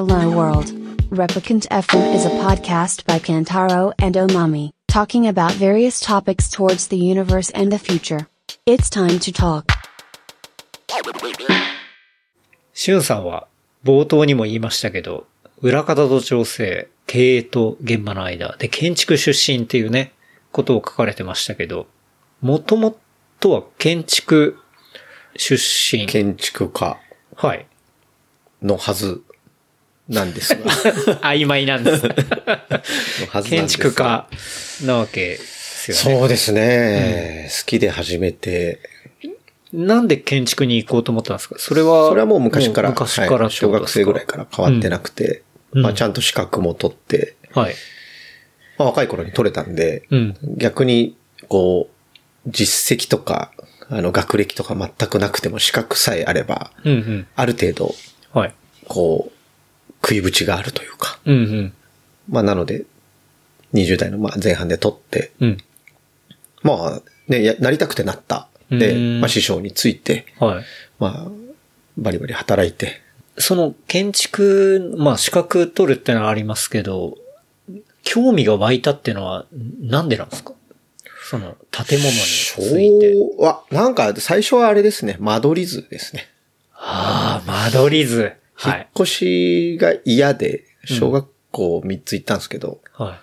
Hello World. Replicant FM is a podcast by Kantaro and Omami, talking about various topics towards the universe and the future. It's time to talk. しゅんさんは冒頭にも言いましたけど、裏方と調整、経営と現場の間で建築出身っていうね、ことを書かれてましたけど、もともとは建築出身。建築家はい。のはずなんですが。曖昧なんです。建築家なわけですよね。そうですね、好きで始めて、なんで建築に行こうと思ったんですか？それは。それはもう昔から、昔からはい小学生ぐらいから変わってなくて、うんまあちゃんと資格も取って、はい。まあ若い頃に取れたんで、うん。逆に、こう、実績とか、あの、学歴とか全くなくても資格さえあれば、うんうん。ある程度、はい。こう、食いぶちがあるというか。うんうん。まあなので、20代のまあ前半で取って、うん。まあね、やなりたくてなった。で、うんまあ師匠について、はい。まあ、バリバリ働いて、その建築、まあ資格取るってのはありますけど、興味が湧いたってのはなんでなんですか？その建物について。そうは、なんか最初はあれですね、間取り図ですね。ああ、間取り図。引っはい。越しが嫌で、小学校3つ行ったんですけど、は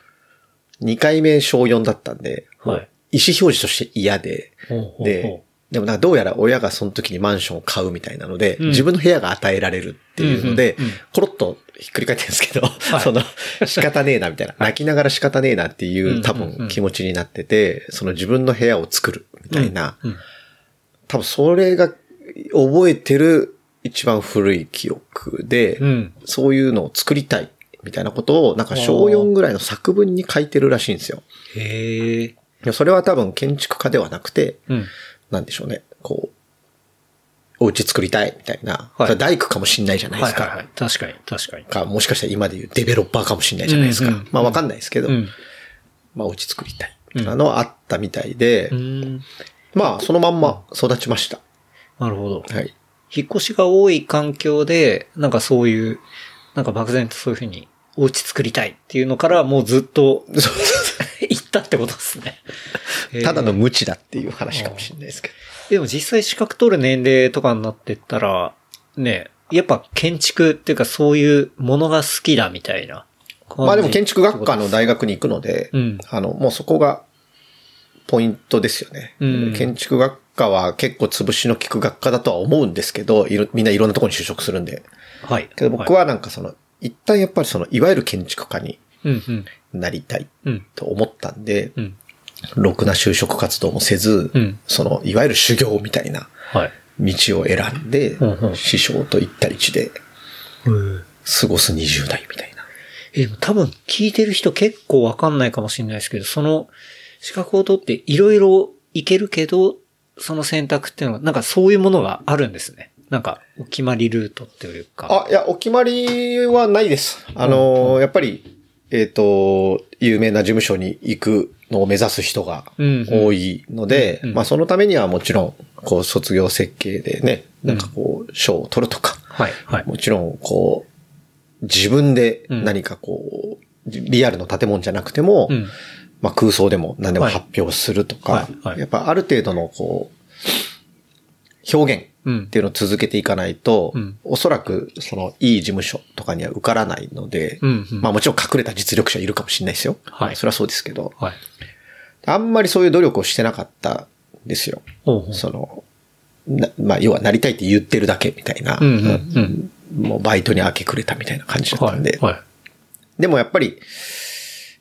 2回目小4だったんで、い。はい。意思表示として嫌で、で、でもなんかどうやら親がその時にマンションを買うみたいなので、うん。自分の部屋が与えられるっていうのでうんうんうん、コロッとひっくり返ってるんですけど、その仕方ねえなみたいな、泣きながら仕方ねえなっていうんうんううん。多分気持ちになってて、その自分の部屋を作るみたいな、うん。多分それが覚えてる一番古い記憶で、うん。そういうのを作りたいみたいなことをなんか小4ぐらいの作文に書いてるらしいんですよ。へえ。それは多分建築家ではなくて、うん。なんでしょうね、こう、お家作りたいみたいな、はい大工かもしんないじゃないですか。はいはいはい。確かに、確かに。か、もしかしたら今で言うデベロッパーかもしんないじゃないですか。うんうんまあわかんないですけど、うん。まあお家作りたい。みたいなのはあったみたいで、うん。まあそのまんま育ちました。なるほど。はい。引っ越しが多い環境で、なんかそういう、なんか漠然とそういうふうに、お家作りたいっていうのからもうずっと行ったってことですね。ただの無知だっていう話かもしれないですけど。でも実際資格取る年齢とかになってったら、ね、やっぱ建築っていうかそういうものが好きだみたいな。まあでも建築学科の大学に行くので、うんあの、もうそこがポイントですよね。うん建築学科は結構潰しの効く学科だとは思うんですけど、いろみんないろんなところに就職するんで。はい。けど僕はなんかその、一旦やっぱりその、いわゆる建築家にうんうん。なりたいうん。と思ったんで、うん。ろくな就職活動もせず、うんその、いわゆる修行みたいなはい。道を選んで、うんうん師匠と一対一で過ごす20代みたいな。え、でも多分聞いてる人結構わかんないかもしれないですけど、その資格を取っていろいろいけるけど、その選択っていうのは、なんかそういうものがあるんですね。なんか、お決まりルートっていうか。あ、いや、お決まりはないです。あのーやっぱり、えっ、と、有名な事務所に行くのを目指す人がうんうん多いので、うんうんまあそのためにはもちろん、こう、卒業設計でね、なんかこう、賞を取るとか、はい、はい。もちろん、こう、自分で何かこう、リアルの建物じゃなくても、うん。まあ空想でも何でもはい発表するとか、はいはいやっぱある程度のこう、表現うんっていうのを続けていかないと、うんおそらくそのいい事務所とかには受からないので、うんうんまあもちろん隠れた実力者いるかもしれないですよ。はいそれはそうですけど、はい。あんまりそういう努力をしてなかったんですよ。ほうほうその、なまあ要はなりたいって言ってるだけみたいな、うんうんうんもうバイトに明け暮れたみたいな感じだったんで、はい。はい。でもやっぱり、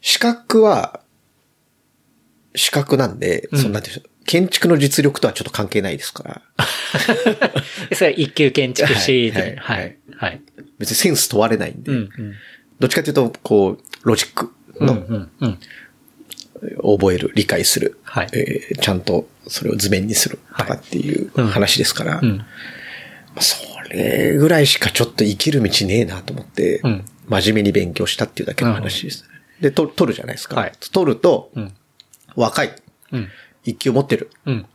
資格は、資格なんで、うんそんなんでしょう建築の実力とはちょっと関係ないですから、それは一級建築士で、はいはいはい。はい。別にセンス問われないんで、うんうん。どっちかというと、こう、ロジックうんのうんうん。覚える、理解する、はいえーちゃんとそれを図面にするとかっていううん話ですから、それぐらいしかちょっと生きる道ねえなと思って、うん真面目に勉強したっていうだけの話です、ね。で、と取るじゃないですか。はい取ると、うん。若い、うん。一級持ってる。うん。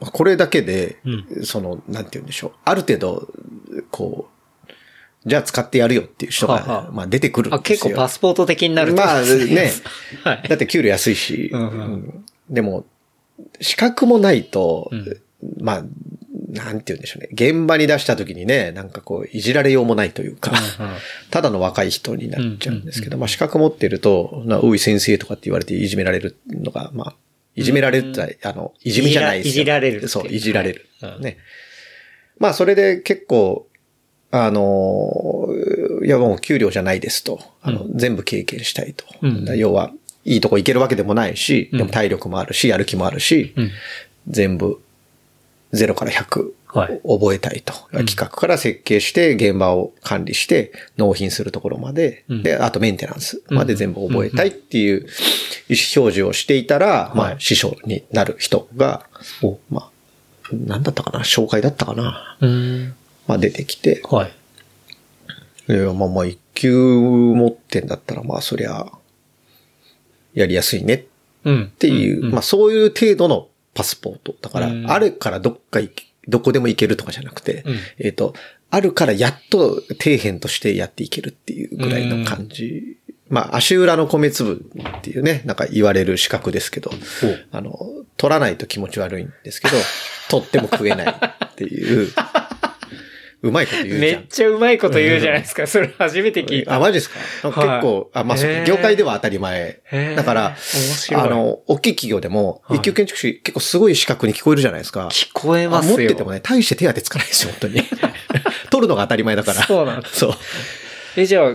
これだけで、うその、なんて言うんでしょう。ある程度、こう、じゃあ使ってやるよっていう人はあはが、あまあ出てくるんあ、ですよ。結構パスポート的になるまあね、はい。だって給料安いし、うんうんうんでも、資格もないと、うんまあ、なんて言うんでしょうね。現場に出した時にね、なんかこう、いじられようもないというか、ただの若い人になっちゃうんですけど、うんまあ資格持ってると、な、おい先生とかって言われていじめられるのが、まあ、いじめられるって、あの、いじめじゃないですよ。いじられるそう、いじられる。うんね。まあそれで結構、あの、いやもう給料じゃないですと。あの、全部経験したいと。要は、いいとこ行けるわけでもないし、うんでも体力もあるし、やる気もあるし、うん。全部、0から100、はい。覚えたいと。うん企画から設計して、現場を管理して、納品するところまで、うん。で、あとメンテナンスまで全部覚えたいっていう意思表示をしていたら、まあ、師匠になる人が、お。まあ、なんだったかな？紹介だったかな？うん。まあ出てきて、はい。いや、まあまあ、一級持ってんだったら、まあそりゃ、やりやすいね。っていう、まあそういう程度のパスポート。だからうん、あるからどっか行けどこでも行けるとかじゃなくて、うん。えっ、と、あるからやっと底辺としてやっていけるっていうぐらいの感じ。まあ、足裏の米粒っていうね、なんか言われる資格ですけど、あの、取らないと気持ち悪いんですけど、取っても食えないっていう、うまいこと言うじゃん。めっちゃうまいこと言うじゃないですか。それ初めて聞いた。あ、マジですか？結構、あ、まあ、そうへー業界では当たり前。だから、あの、大きい企業でも、はい一級建築士結構すごい資格に聞こえるじゃないですか。聞こえますよ。あ持っててもね、大して手当てつかないですよ、本当に。取るのが当たり前だから。そうなんですそう。え、じゃあ、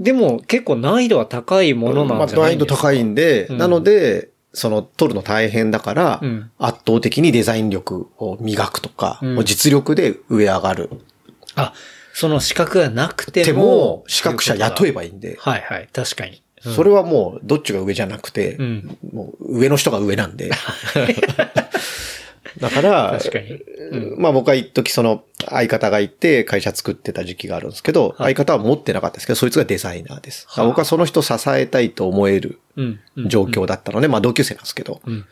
でも結構難易度は高いものまあ、なんじゃないんですか、難易度高いんで、うんなので、その、取るの大変だから、うん圧倒的にデザイン力を磨くとか、うんもう実力で上上がる。あ、その資格がなくても。でも、資格者雇えばいいんで、はいはい、確かに。うんそれはもう、どっちが上じゃなくて、うんもう上の人が上なんで。だから、確かに。うんまあ僕は一時その相方がいて会社作ってた時期があるんですけど、はい相方は持ってなかったですけど、そいつがデザイナーです。はあ僕はその人を支えたいと思える状況だったので、まあ同級生なんですけど、うん。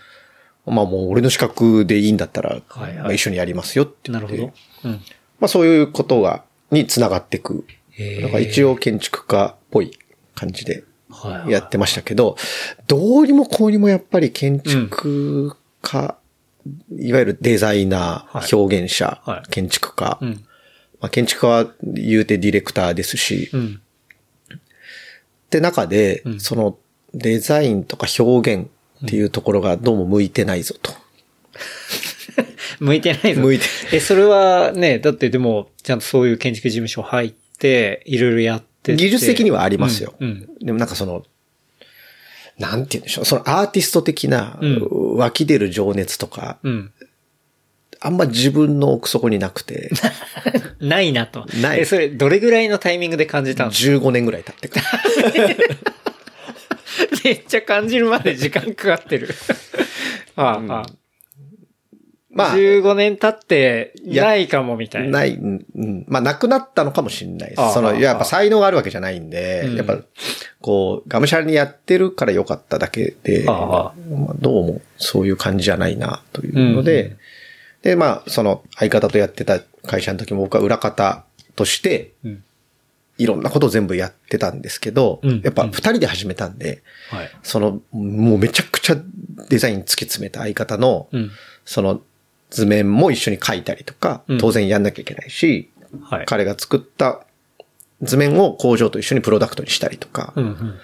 まあもう俺の資格でいいんだったら、はいはいまあ一緒にやりますよって言って。なるほど。うん。まあそういうことが、に繋がっていく。へーだから一応建築家っぽい感じでやってましたけど、どうにもこうにもやっぱり建築家、いわゆるデザイナはいー、表現者、はい建築家、うん。まあ、建築家は言うてディレクターですし、うん。って中で、うんそのデザインとか表現っていうところがどうも向いてないぞと。向いてないぞ。向いてえ、それはね、だってでも、ちゃんとそういう建築事務所入って、いろいろやってて技術的にはありますよ。うん。うんでもなんかその、なんて言うんでしょう。そのアーティスト的なうん湧き出る情熱とか、うん。あんま自分の奥底になくて、ないなと。ないえ、それ、どれぐらいのタイミングで感じたんですか？15年ぐらい経ってから。めっちゃ感じるまで時間かかってる。ああ、ああ。まあ、15年経って、ないかもみたいな。ない、うんうん。まあ、なくなったのかもしれないです。その、やっぱ才能があるわけじゃないんで、うんやっぱ、こう、がむしゃらにやってるから良かっただけで、まあどうもそういう感じじゃないな、というので、うんで、まあ、その、相方とやってた会社の時も僕は裏方として、うんいろんなことを全部やってたんですけど、うんやっぱ二人で始めたんで、はい。その、もうめちゃくちゃデザイン突き詰めた相方の、うん。その図面も一緒に描いたりとかうん、当然やんなきゃいけないし、はい。彼が作った図面を工場と一緒にプロダクトにしたりとか、うんうん。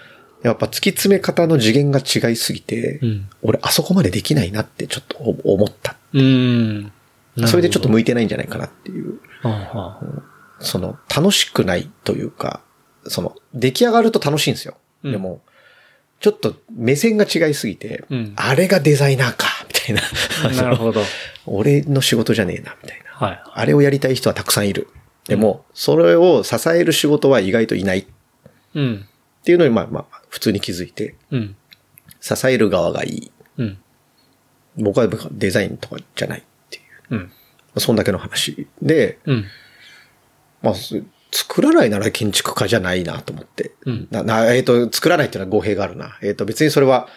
やっぱ突き詰め方の次元が違いすぎて、うん俺あそこまでできないなってちょっと思った。うん。それでちょっと無向いてないんじゃないかなっていう、その楽しくないというか、その出来上がると楽しいんですよ。うんでも、ちょっと目線が違いすぎて、うんあれがデザイナーか、みたいな。なるほど。俺の仕事じゃねえな、みたいな。はい。あれをやりたい人はたくさんいる。でも、それを支える仕事は意外といないっうん。ていうのに、まあまあ、普通に気づいて、うん。支える側がいい。うん。僕はデザインとかじゃないっていう。うん。そんだけの話で、うん。まあ、す作らないなら建築家じゃないなと思って。うんな、な、えっ、と、作らないっていうのは語弊があるな。えっ、と、別にそれは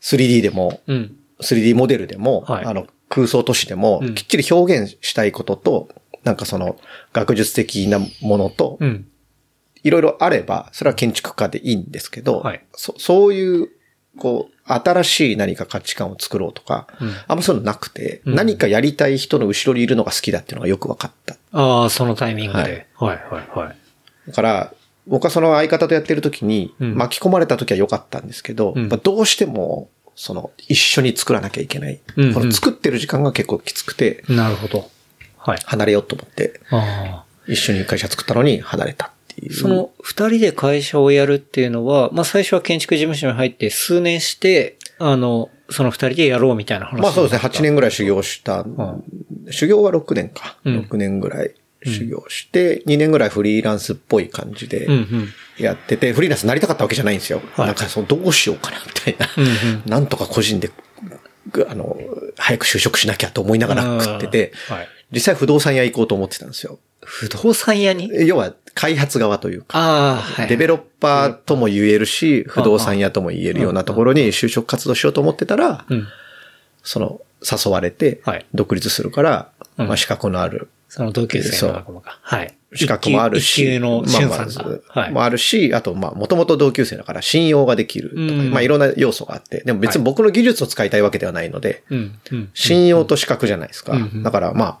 3D でも、うん。3D モデルでも、はいあの、空想都市でも、うんきっちり表現したいことと、なんかその、学術的なものと、うん。いろいろあれば、それは建築家でいいんですけど、はいそそういう、こう、新しい何か価値観を作ろうとか、うんあんまそういうのなくて、うん何かやりたい人の後ろにいるのが好きだっていうのがよく分かった。ああ、そのタイミングで。はいはい、はい、はい。だから、僕はその相方とやってる時に、うん巻き込まれた時は良かったんですけど、うんどうしても、その、一緒に作らなきゃいけない。うんうんこの作ってる時間が結構きつくて、なるほど。はい。離れようと思って、ああ。一緒に会社作ったのに離れたっていう。その、二人で会社をやるっていうのは、まあ最初は建築事務所に入って数年して、あの、その二人でやろうみたいな話まあそうですね、8年ぐらい。修行した。ん修行は6年か。うん6年ぐらい修行して、2年ぐらいフリーランスっぽい感じで。やってて、フリーランスになりたかったわけじゃないんですよ。はいなんかその、どうしようかな、みたいな。なんとか個人で、ぐあの、早く就職しなきゃと思いながら食ってて、はい。実際不動産屋行こうと思ってたんですよ。不動産屋に？要は、開発側というか。デベロッパーとも言えるし、不動産屋とも言えるようなところに就職活動しようと思ってたら、うん。その、誘われてはい、独立するから、うんまあ資格のある、その同級生の仲間が。はい。資格もあるし、のまあまあ俊さんが。はい。もあるし、あと、まあ、もともと同級生だから信用ができるとか、うんまあ、いろんな要素があって、でも別に僕の技術を使いたいわけではないので、うん。うん。信用と資格じゃないですか。うんうんだから、まあ、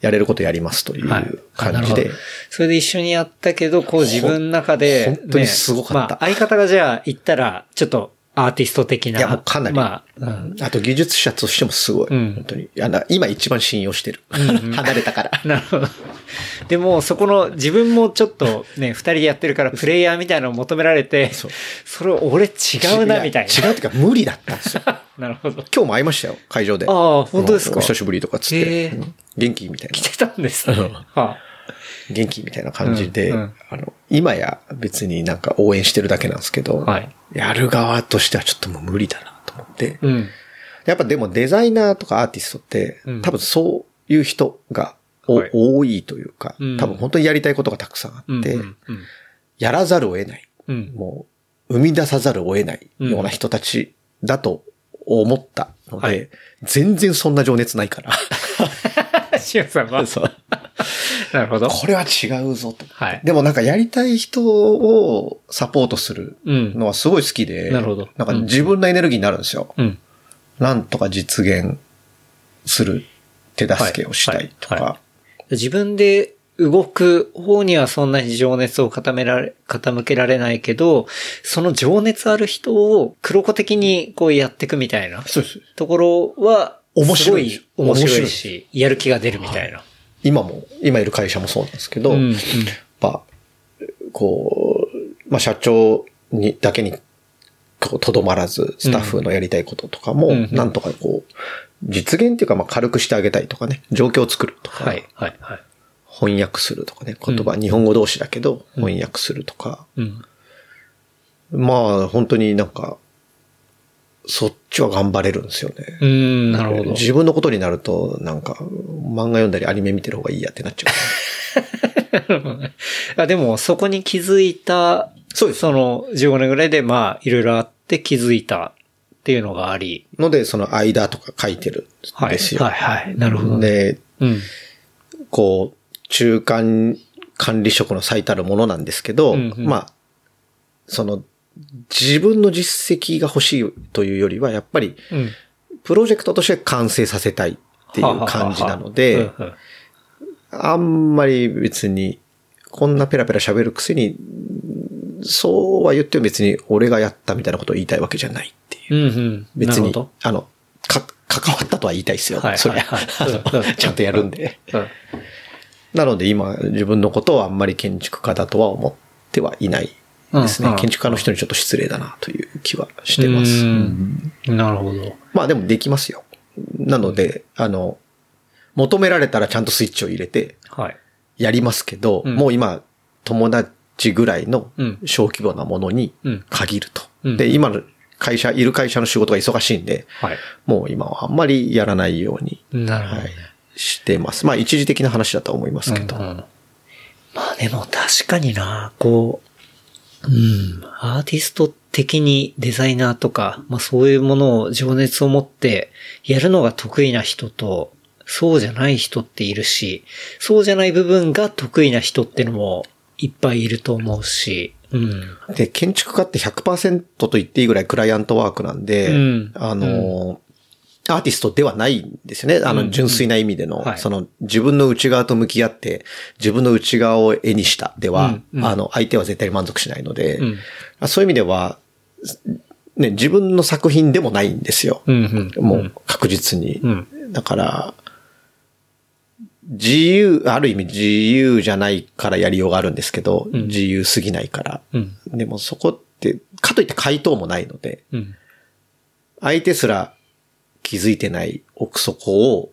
やれることやりますというはい感じで、それで一緒にやったけど、こう自分の中で、ほん本当にすごかったねまあ、相方がじゃあ行ったら、ちょっとアーティスト的な。いやもうかなりまあ、うん。あと技術者としてもすごい。うん本当に。いやな今一番信用してる。離れたから。なるほど。でも、そこの、自分もちょっとね、二人でやってるから、プレイヤーみたいなのを求められて、そうそれ俺違うな、みたいな。違うっていうか無理だったんですよ。なるほど。今日も会いましたよ、会場で。ああ本当ですか？お久しぶりとかっつっへて元気みたいな来。てたんですね。うんは元気みたいな感じで、うんうんあの、今や別になんか応援してるだけなんですけど、はいやる側としてはちょっともう無理だなと思って、あうん。やっぱでもデザイナーとかアーティストって、うん多分そういう人が、おはい多いというか、うん多分本当にやりたいことがたくさんあうん。って、うん。やらざるを得ない。うん。もう、生み出さざるを得ないような人たちだと思ったので、はい全然そんな情熱ないから。シオさんは そうなるほど。これは違うぞと。はい。でもなんかやりたい人をサポートするうん。のはすごい好きで、なるほどなんか自分のエネルギーになるんですよ。うん。なんとか実現する手助けをしたいとか。はいは自分で動く方にはそんなに情熱を傾められ、傾けられないけど、その情熱ある人を黒子的にこうやっていくみたいな。ところは、面白い。面白い面し、やる気が出るみたいな。今も、今いる会社もそうなんですけど、うんやっぱ、こう、まあ、社長に、だけに、こう、とどまらず、スタッフのやりたいこととかも、うんなんとかこう、実現っていうか、まあ、軽くしてあげたいとかね、状況を作るとか、はい、はい、はい。翻訳するとかね、言葉、日本語同士だけど、翻訳するとか、うん。まあ、本当になんか、そっちは頑張れるんですよね。うーん、なるほど。自分のことになると、なんか、漫画読んだりアニメ見てる方がいいやってなっちゃう。あでも、そこに気づいた、そうですその、15年ぐらいで、まあ、いろいろあって気づいたっていうのがあり。ので、その間とか書いてるんですよ。はい、はい。なるほどね。で、うん。こう、中間管理職の最たるものなんですけど、うんうんまあ、その、自分の実績が欲しいというよりは、やっぱり、うん。プロジェクトとして完成させたいっていう感じなので、あんまり別に、こんなペラペラ喋るくせに、そうは言っても別に俺がやったみたいなことを言いたいわけじゃないっていう。うんうん。別にあの、か、関わったとは言いたいですよ。はいそれはいはいあのうんちゃんとやるんで。うんなので今、自分のことをあんまり建築家だとは思ってはいないですね。うんうん建築家の人にちょっと失礼だなという気はしてます。うんなるほど。まあでもできますよ。なので、あの、求められたらちゃんとスイッチを入れてはい。やりますけど、うんもう今、友達ぐらいのうん小規模なものにうん限ると。うんで、今の会社、いる会社の仕事が忙しいんで、はい。もう今はあんまりやらないように、なるほどねはい。、してます。まあ一時的な話だとは思いますけど。うんうんまあでも確かにな、こう、うん、アーティスト的にデザイナーとか、まあそういうものを情熱を持ってやるのが得意な人と、そうじゃない人っているし、そうじゃない部分が得意な人ってのもいっぱいいると思うし、うん。で、建築家って100%と言っていいぐらいクライアントワークなんで、うん。あの、アーティストではないんですよね。あの、うん純粋な意味での、はいその、自分の内側と向き合って、自分の内側を絵にしたでは、うんうんあの、相手は絶対に満足しないので、うんそういう意味では、ね、自分の作品でもないんですよ。うんうん。もう確実に。うん。だから、自由、ある意味自由じゃないからやりようがあるんですけど、うん自由すぎないから。うん。でもそこって、かといって回答もないので、うん。相手すら気づいてない奥底を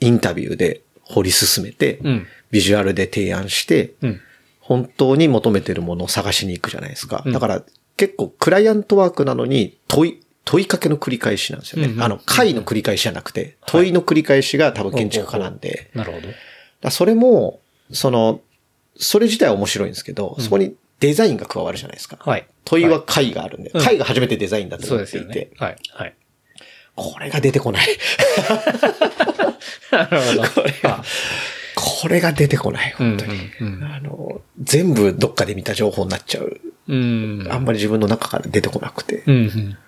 インタビューで掘り進めて、うん。ビジュアルで提案して、うん。本当に求めてるものを探しに行くじゃないですか。うんだから結構クライアントワークなのに問い、問いかけの繰り返しなんですよね。うんうんあの、回の繰り返しじゃなくて、問いの繰り返しが多分建築家なんで、なるほど。それも、その、それ自体は面白いんですけど、そこにデザインが加わるじゃないですか。はい。問いは解があるんで、うん解が初めてデザインだとそう思っていて、ですよね。はい。はい。これが出てこない。なるほど。これが、これが出てこない、本当に。うんうんあの、全部どっかで見た情報になっちゃう。うん。あんまり自分の中から出てこなくて。うんうん。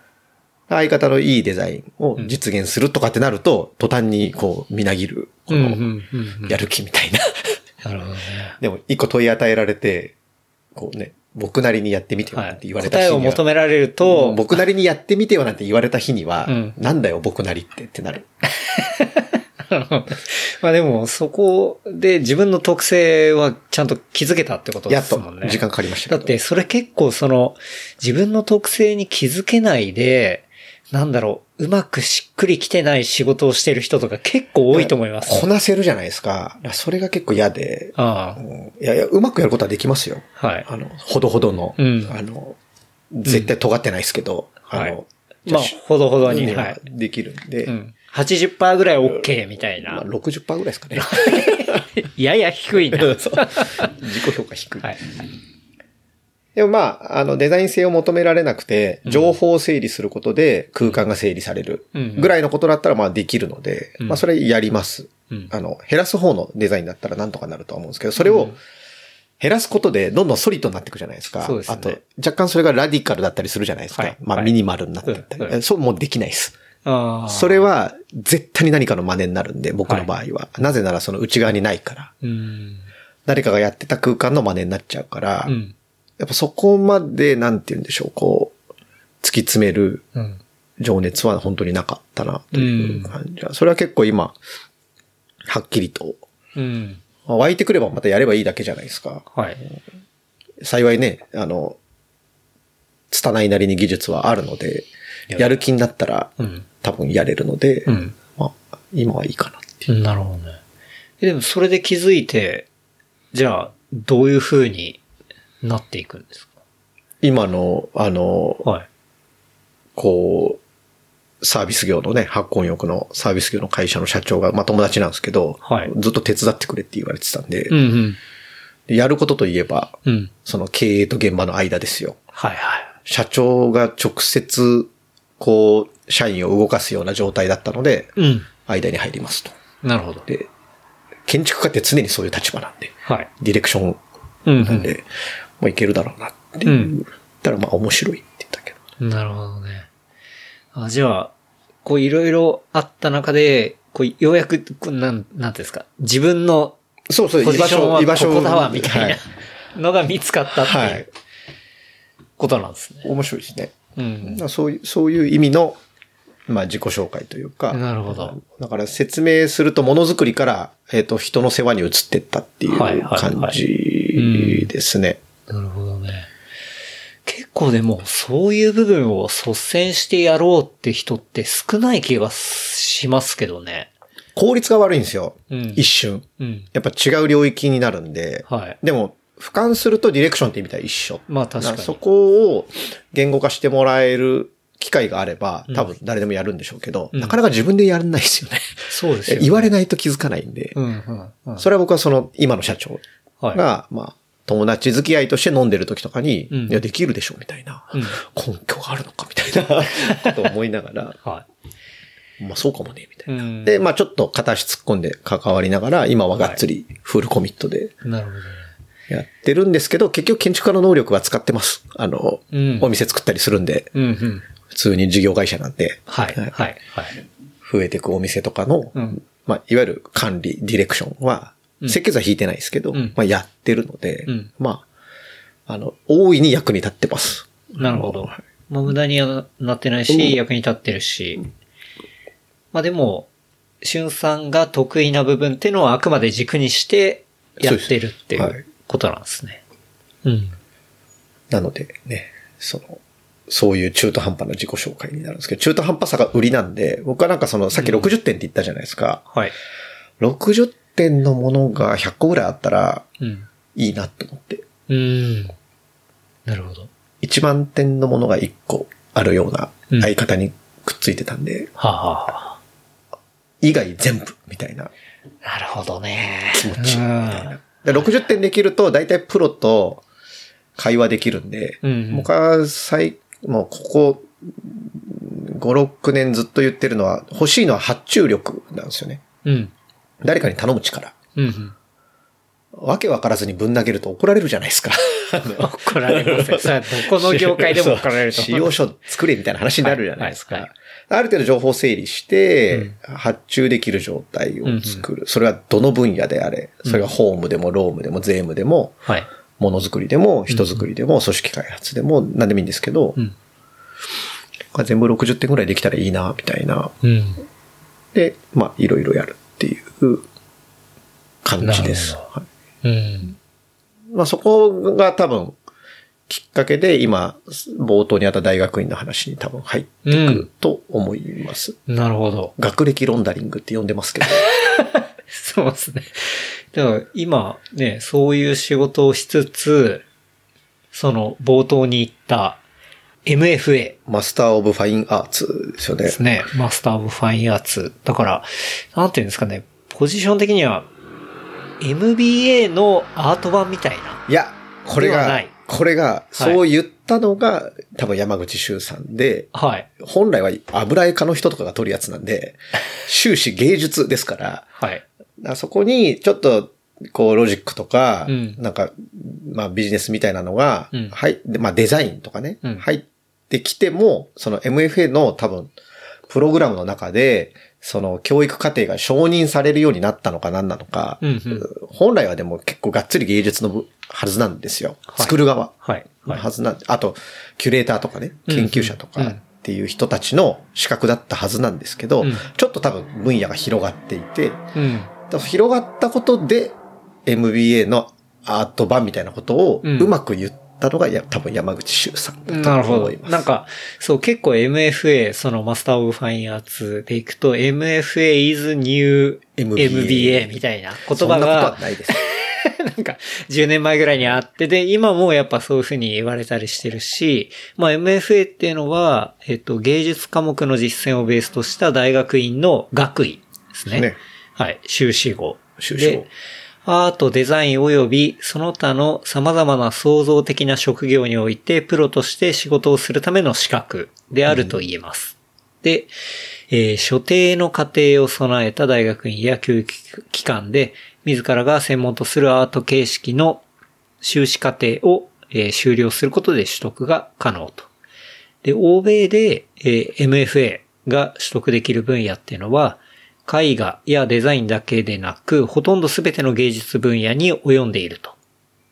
相方のいいデザインを実現するとかってなると、途端にこう、みなぎる、この、うんうんうん。やる気みたいな。なるほどね。でも、一個問い与えられて、こうね、僕なりにやってみてよなんて言われた答え日には、を求められると、僕なりにやってみてよなんて言われた日には、うんなんだよ僕なりってってなる。まあでも、そこで自分の特性はちゃんと気づけたってことでやっとすもんね。時間かかりました。だって、それ結構その、自分の特性に気づけないで、なんだろう、うまくしっくりきてない仕事をしてる人とか結構多いと思います。こなせるじゃないですか。それが結構嫌で、あうんいやいや、うまくやることはできますよ。あ。はい。あの、ほどほどの、うんあの、絶対尖ってないですけど、うんはいあの、まあ、ほどほどに、には。はいできるんで、うん。80%ぐらい OK みたいまあ、な。60%ぐらいですかね。やや低いな。そう自己評価低い。はい。でもまあ、あの、デザイン性を求められなくて、情報を整理することで空間が整理されるうんぐらいのことだったらまあできるので、うんまあそれやります。うんあの、減らす方のデザインだったらなんとかなるとは思うんですけど、それを減らすことでどんどんソリッドになっていくじゃないですか。そうですねあと、若干それがラディカルだったりするじゃないですか。はいまあはいミニマルになってったり。そうもうできないです。それは絶対に何かの真似になるんで、僕の場合は。なぜならその内側にないから。うん。誰かがやってた空間の真似になっちゃうから、うん。やっぱそこまで、なんて言うんでしょう、こう、突き詰めるうん。情熱は本当になかったな、という感じは。それは結構今、はっきりと、うん。まあ湧いてくればまたやればいいだけじゃないですか。はい。幸いね、あの、拙いなりに技術はあるので、いややる気になったら、うん。多分やれるので、うん。まあ、今はいいかなっていう。なるほどね。えでもそれで気づいて、じゃあ、どういう風になっていくんです今の、あの、かはい。こう、サービス業のね、発酵欲のサービス業の会社の社長が、まあ友達なんですけど、はいずっと手伝ってくれって言われてたんで、うんうん。でやることといえば、うん。その経営と現場の間ですよ。はいはい。社長が直接、こう、社員を動かすような状態だったので、うん。間に入りますと。なるほど。で、建築家って常にそういう立場なんで、はい。ディレクションうん、なんで、もういけるだろうなっていう。うんたらまあ面白いって言ったけど。なるほどね。あ、じゃあ、こういろいろあった中で、こうようやく、なん、なんていうんですか、自分のそうそう、ポジションは居場所ここだわ、みたいなはのが見つかったってはいいうことなんですね。面白いですね。うん。そういう、そういう意味の、まあ自己紹介というか。なるほど。だから説明するとものづくりから、えっ、と、人の世話に移ってったっていうはいはいはい感じですね。なるほどね。結構でも、そういう部分を率先してやろうって人って少ない気がしますけどね。効率が悪いんですよ。うん一瞬。うん。やっぱ違う領域になるんで。はい。でも、俯瞰するとディレクションって意味では一緒。まあ確かに。だらそこを言語化してもらえる機会があれば、多分誰でもやるんでしょうけど、うんなかなか自分でやらないですよね。そうですよ、ね。言われないと気づかないんで。うん、うん、うん。それは僕はその今の社長はい。が、まあ、友達付き合いとして飲んでる時とかに、うんいや、できるでしょ、みたいな、うん根拠があるのか、みたいな ことを思いながら、はまあそうかもね、みたい。いな。うん。で、まあちょっと片足突っ込んで関わりながら、今はがっつりフルコミットで。なるほどね。やってるんですけど、結局建築家の能力は使ってます。あの、うんお店作ったりするんで、うんうん。普通に事業会社なんで、はい。はい。はい。増えていくお店とかの、うんまあ、いわゆる管理、ディレクションは、うん設計図は引いてないですけど、うんまあ、やってるので、うんまあ、あの、大いに役に立ってます。なるほどはい。まあ、無駄にはなってないし、役に立ってるし。まあでも、しゅんさんが得意な部分っていうのはあくまで軸にしてやってるっていそうことなんですね。うん。なのでね、その、そういう中途半端な自己紹介になるんですけど、中途半端さが売りなんで、僕はなんかその、さっき60点って言ったじゃないですか。はい。60点のものが100個ぐらいあったらうん。いいなと思って。うん。なるほど。1万点のものが1個あるようなうん相方にくっついてたんで、はあ、はあは以外全部みたいなあ、なるほどね。気持ちみたいうんな。で60点できると大体プロと会話できるんで、うん僕は最、もうここ5、6年ずっと言ってるのは欲しいのは発注力なんですよね。うん。誰かに頼む力。うんうん。わけわからずにぶん投げると怒られるじゃないですか。怒られますよ。どこの業界でも怒られると使用書作れみたいな話になるじゃないですか。はいはいある程度情報整理して、発注できる状態を作る。それはどの分野であれ。それがホームでもロームでも税務でも、はい。ものづくりでも、人づくりでも、組織開発でも、何でもいいんですけど、うん。全部60点ぐらいできたらいいな、みたいな。うん。で、まあ、いろいろやるっていう感じです。はいうん。まあ、そこが多分、きっかけで今、冒頭にあった大学院の話に多分入ってくると思います。なるほど。学歴ロンダリングって呼んでますけど。そうですね。だから今ね、そういう仕事をしつつ、その冒頭に言った MFA Master of Fine Arts ですよねで。すね。 Master of Fine Arts。だから、なんていうんですかね、ポジション的には MBA のアート版みたいな。いや、これがこれが、そう言ったのが、多分山口周さんで、はい。本来は油絵家の人とかが取るやつなんで、修士芸術ですから、はい。だからそこにちょっと、こう、ロジックとか、うんなんか、まあビジネスみたいなのが、うんはい、でまあデザインとかね、うん入ってきても、その MFA の多分、プログラムの中で、その教育課程が承認されるようになったのか何なのか、うんうん本来はでも結構がっつり芸術の部はずなんですよ。はい作る側。はい。はい。はずなんあと、キュレーターとかね、うん研究者とかうんっていう人たちの資格だったはずなんですけど、うんちょっと多分分野が広がっていて、うん。広がったことで MBA のアート版みたいなことをうまく言ったのが、や多分山口周さんだなるほどと思い。ます。なんか、そう、結構 MFA、その Master of Fine Arts でいくと、MFA is new MBA MBA みたいな言葉そんなことはが、ないです。なんか、10年前ぐらいにあって、で、今もやっぱそういうふうに言われたりしてるし、まあ MFA っていうのは、えっと、芸術科目の実践をベースとした大学院の学位ですね。ねはい。修士号。修士号でアート、デザイン及びその他の様々な創造的な職業においてプロとして仕事をするための資格であると言えます。で、えー所定の過程を備えた大学院や教育機関で自らが専門とするアート形式の修士課程を、えー修了することで取得が可能と。で、欧米で、えー MFA が取得できる分野っていうのは、絵画やデザインだけでなく、ほとんど全ての芸術分野に及んでいると。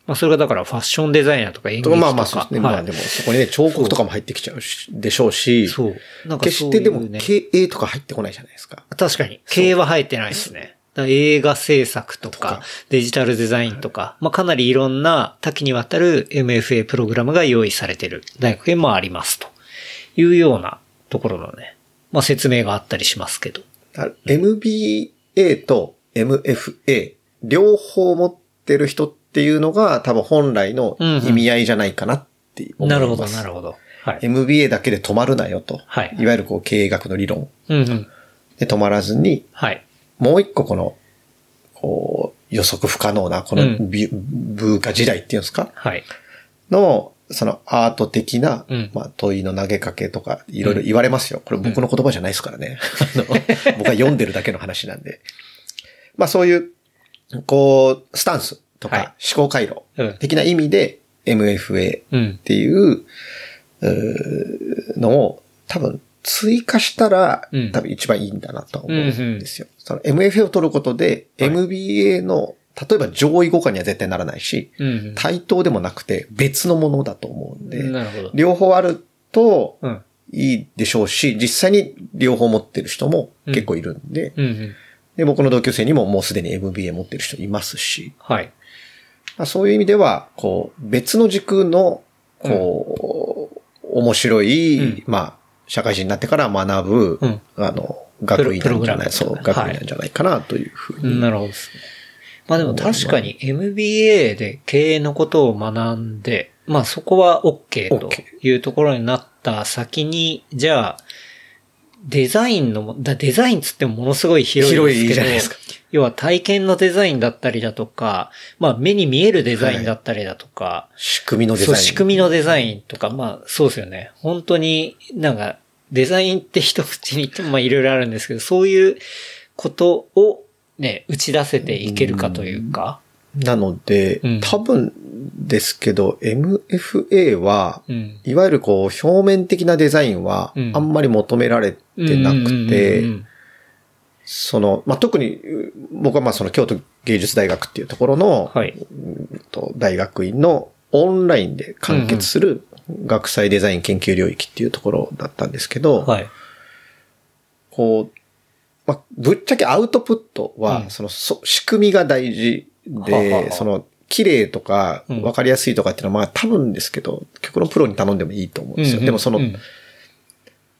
まあ、それがだからファッションデザイナーとか演劇とか。まあまあそうですね。まはいあでもそこにね、彫刻とかも入ってきちゃうしでしょうし、そう。なんか決そういうしてでもね、経営とか入ってこないじゃないですか。確かに。経営は入ってないですね。映画制作とかデジタルデザインとか、まあ、かなりいろんな多岐にわたる MFA プログラムが用意されている大学院もありますというようなところのね、まあ、説明があったりしますけど。あ MBA と MFA、両方持ってる人っていうのが多分本来の意味合いじゃないかなって思います。なるほど、なるほど。はい。MBA だけで止まるなよと。はいいわゆるこう経営学の理論うんうん。で止まらずに、はい。もう一個この、こう、予測不可能な、このうんビ、文化時代っていうんですか？はい。の、そのアート的な、うんまあ問いの投げかけとか、いろいろ言われますよ。これ僕の言葉じゃないですからね。あの 僕は読んでるだけの話なんで。まあそういう、こう、スタンスとはいか思考回路うん。的な意味で MFA うんっ。ていう、のを多分追加したらうん多分一番いいんだなとは思うんですよ。その MFA を取ることではい MBA の例えば上位互換には絶対ならないし、うん。対等でもなくて別のものだと思うんで。両方あるとうん。いいでしょうし、実際に両方持ってる人も結構いるんで、うんうん。で、僕の同級生にももうすでに MBA 持ってる人いますし、はい。まあそういう意味では、こう、別の軸の、こう、面白い、うんまあ、社会人になってから学ぶ、うんあの、学位なんじゃない、そう、はい学位なんじゃないかなというふうに。なるほどですね。まあでも確かに MBA で経営のことを学んで、まあそこは OK というところになった先に、じゃあ、デザインのも、だデザインつってもものすごい広いですけど、広いじゃないですか要は体験のデザインだったりだとか、まあ目に見えるデザインだったりだとか、仕組みのデザイン。そう、仕組みのデザインとか、まあ、そうですよね。本当になんか、デザインって一口に言ってもまあいろいろあるんですけど、そういうことをね、打ち出せていけるかというか。なので、うん多分ですけど、MFA は、うん。いわゆるこう、表面的なデザインはうん、あんまり求められてなくてう、んその、まあ、特に、う僕はまあその京都芸術大学っていうところの、はい。うんと大学院のオンラインで完結する学際デザイン研究領域っていうところだったんですけど、はい。こう、まあ、ぶっちゃけアウトプットうん。は、その、そ仕組みが大事で、あその、綺麗とか、うん。わかりやすいとかっていうのは、まあ多分ですけど、曲のプロに頼んでもいいと思うんですよ。でもその、うん。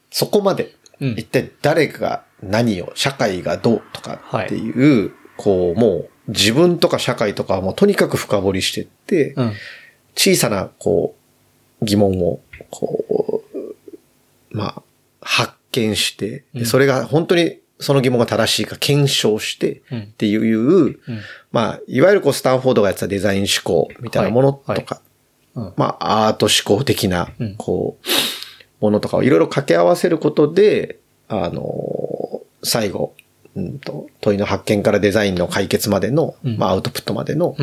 そこまで、うん。一体誰が何を、社会がどうとかっていう、こう、もう自分とか社会とかはもうとにかく深掘りしてって、うん。小さな、こう、疑問を、こう、まあ、発見して、それが本当にその疑問が正しいか検証して、うん。っていう、うん。まあ、いわゆるこう、スタンフォードがやってたデザイン思考みたいなものとか、はい。はいうん。まあ、アート思考的なうん、こう、ものとかをいろいろ掛け合わせることで、あの、最後、うんと、問いの発見からデザインの解決までの、うん。まあ、アウトプットまでの。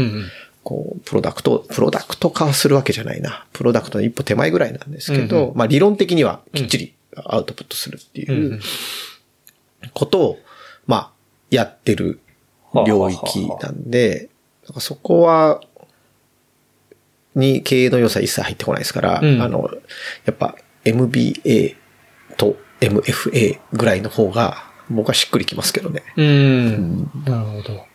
こう、プロダクト、プロダクト化するわけじゃないな。プロダクトの一歩手前ぐらいなんですけど、まあ理論的にはきっちりアウトプットするってうんいううんことを、まあ、やってる領域なんで、そこは、に経営の良さ一切入ってこないですから、うんあの、やっぱ MBA と MFA ぐらいの方が、僕はしっくりきますけどね。うん。なるほど。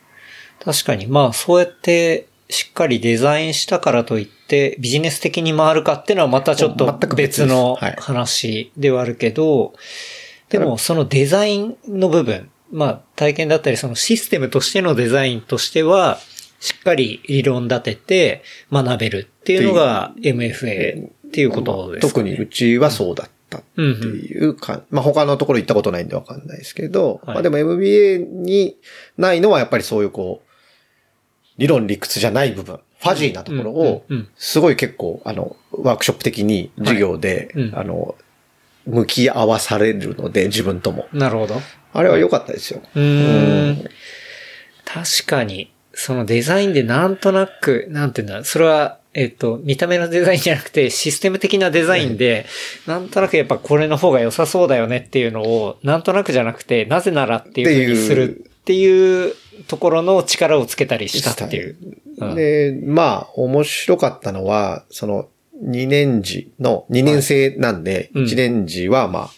確かに、まあ、そうやって、しっかりデザインしたからといって、ビジネス的に回るかっていうのはまたちょっと全く別のはい話ではあるけど、でも、そのデザインの部分、まあ、体験だったり、そのシステムとしてのデザインとしては、しっかり理論立てて学べるっていうのが MFA っていうことですか、特にうちはそうだったっていうか、まあ他のところ行ったことないんでわかんないですけど、はい。まあでも MBA にないのはやっぱりそういうこう、理論理屈じゃない部分、ファジーなところをうんうんうん、すごい結構、あの、ワークショップ的に授業で、はい。うん。あの、向き合わされるので、自分とも。なるほど。あれは良かったですよ。うーん。確かに、そのデザインでなんとなく、なんていうんだ、それは、えっと、見た目のデザインじゃなくて、システム的なデザインで、なんとなくやっぱこれの方が良さそうだよねっていうのを、なんとなくじゃなくて、なぜならっていうふうにするっていうところの力をつけたりしたっていう。うんで、まあ、面白かったのは、その、2年時の、2年生なんで、うん1年時はまあ、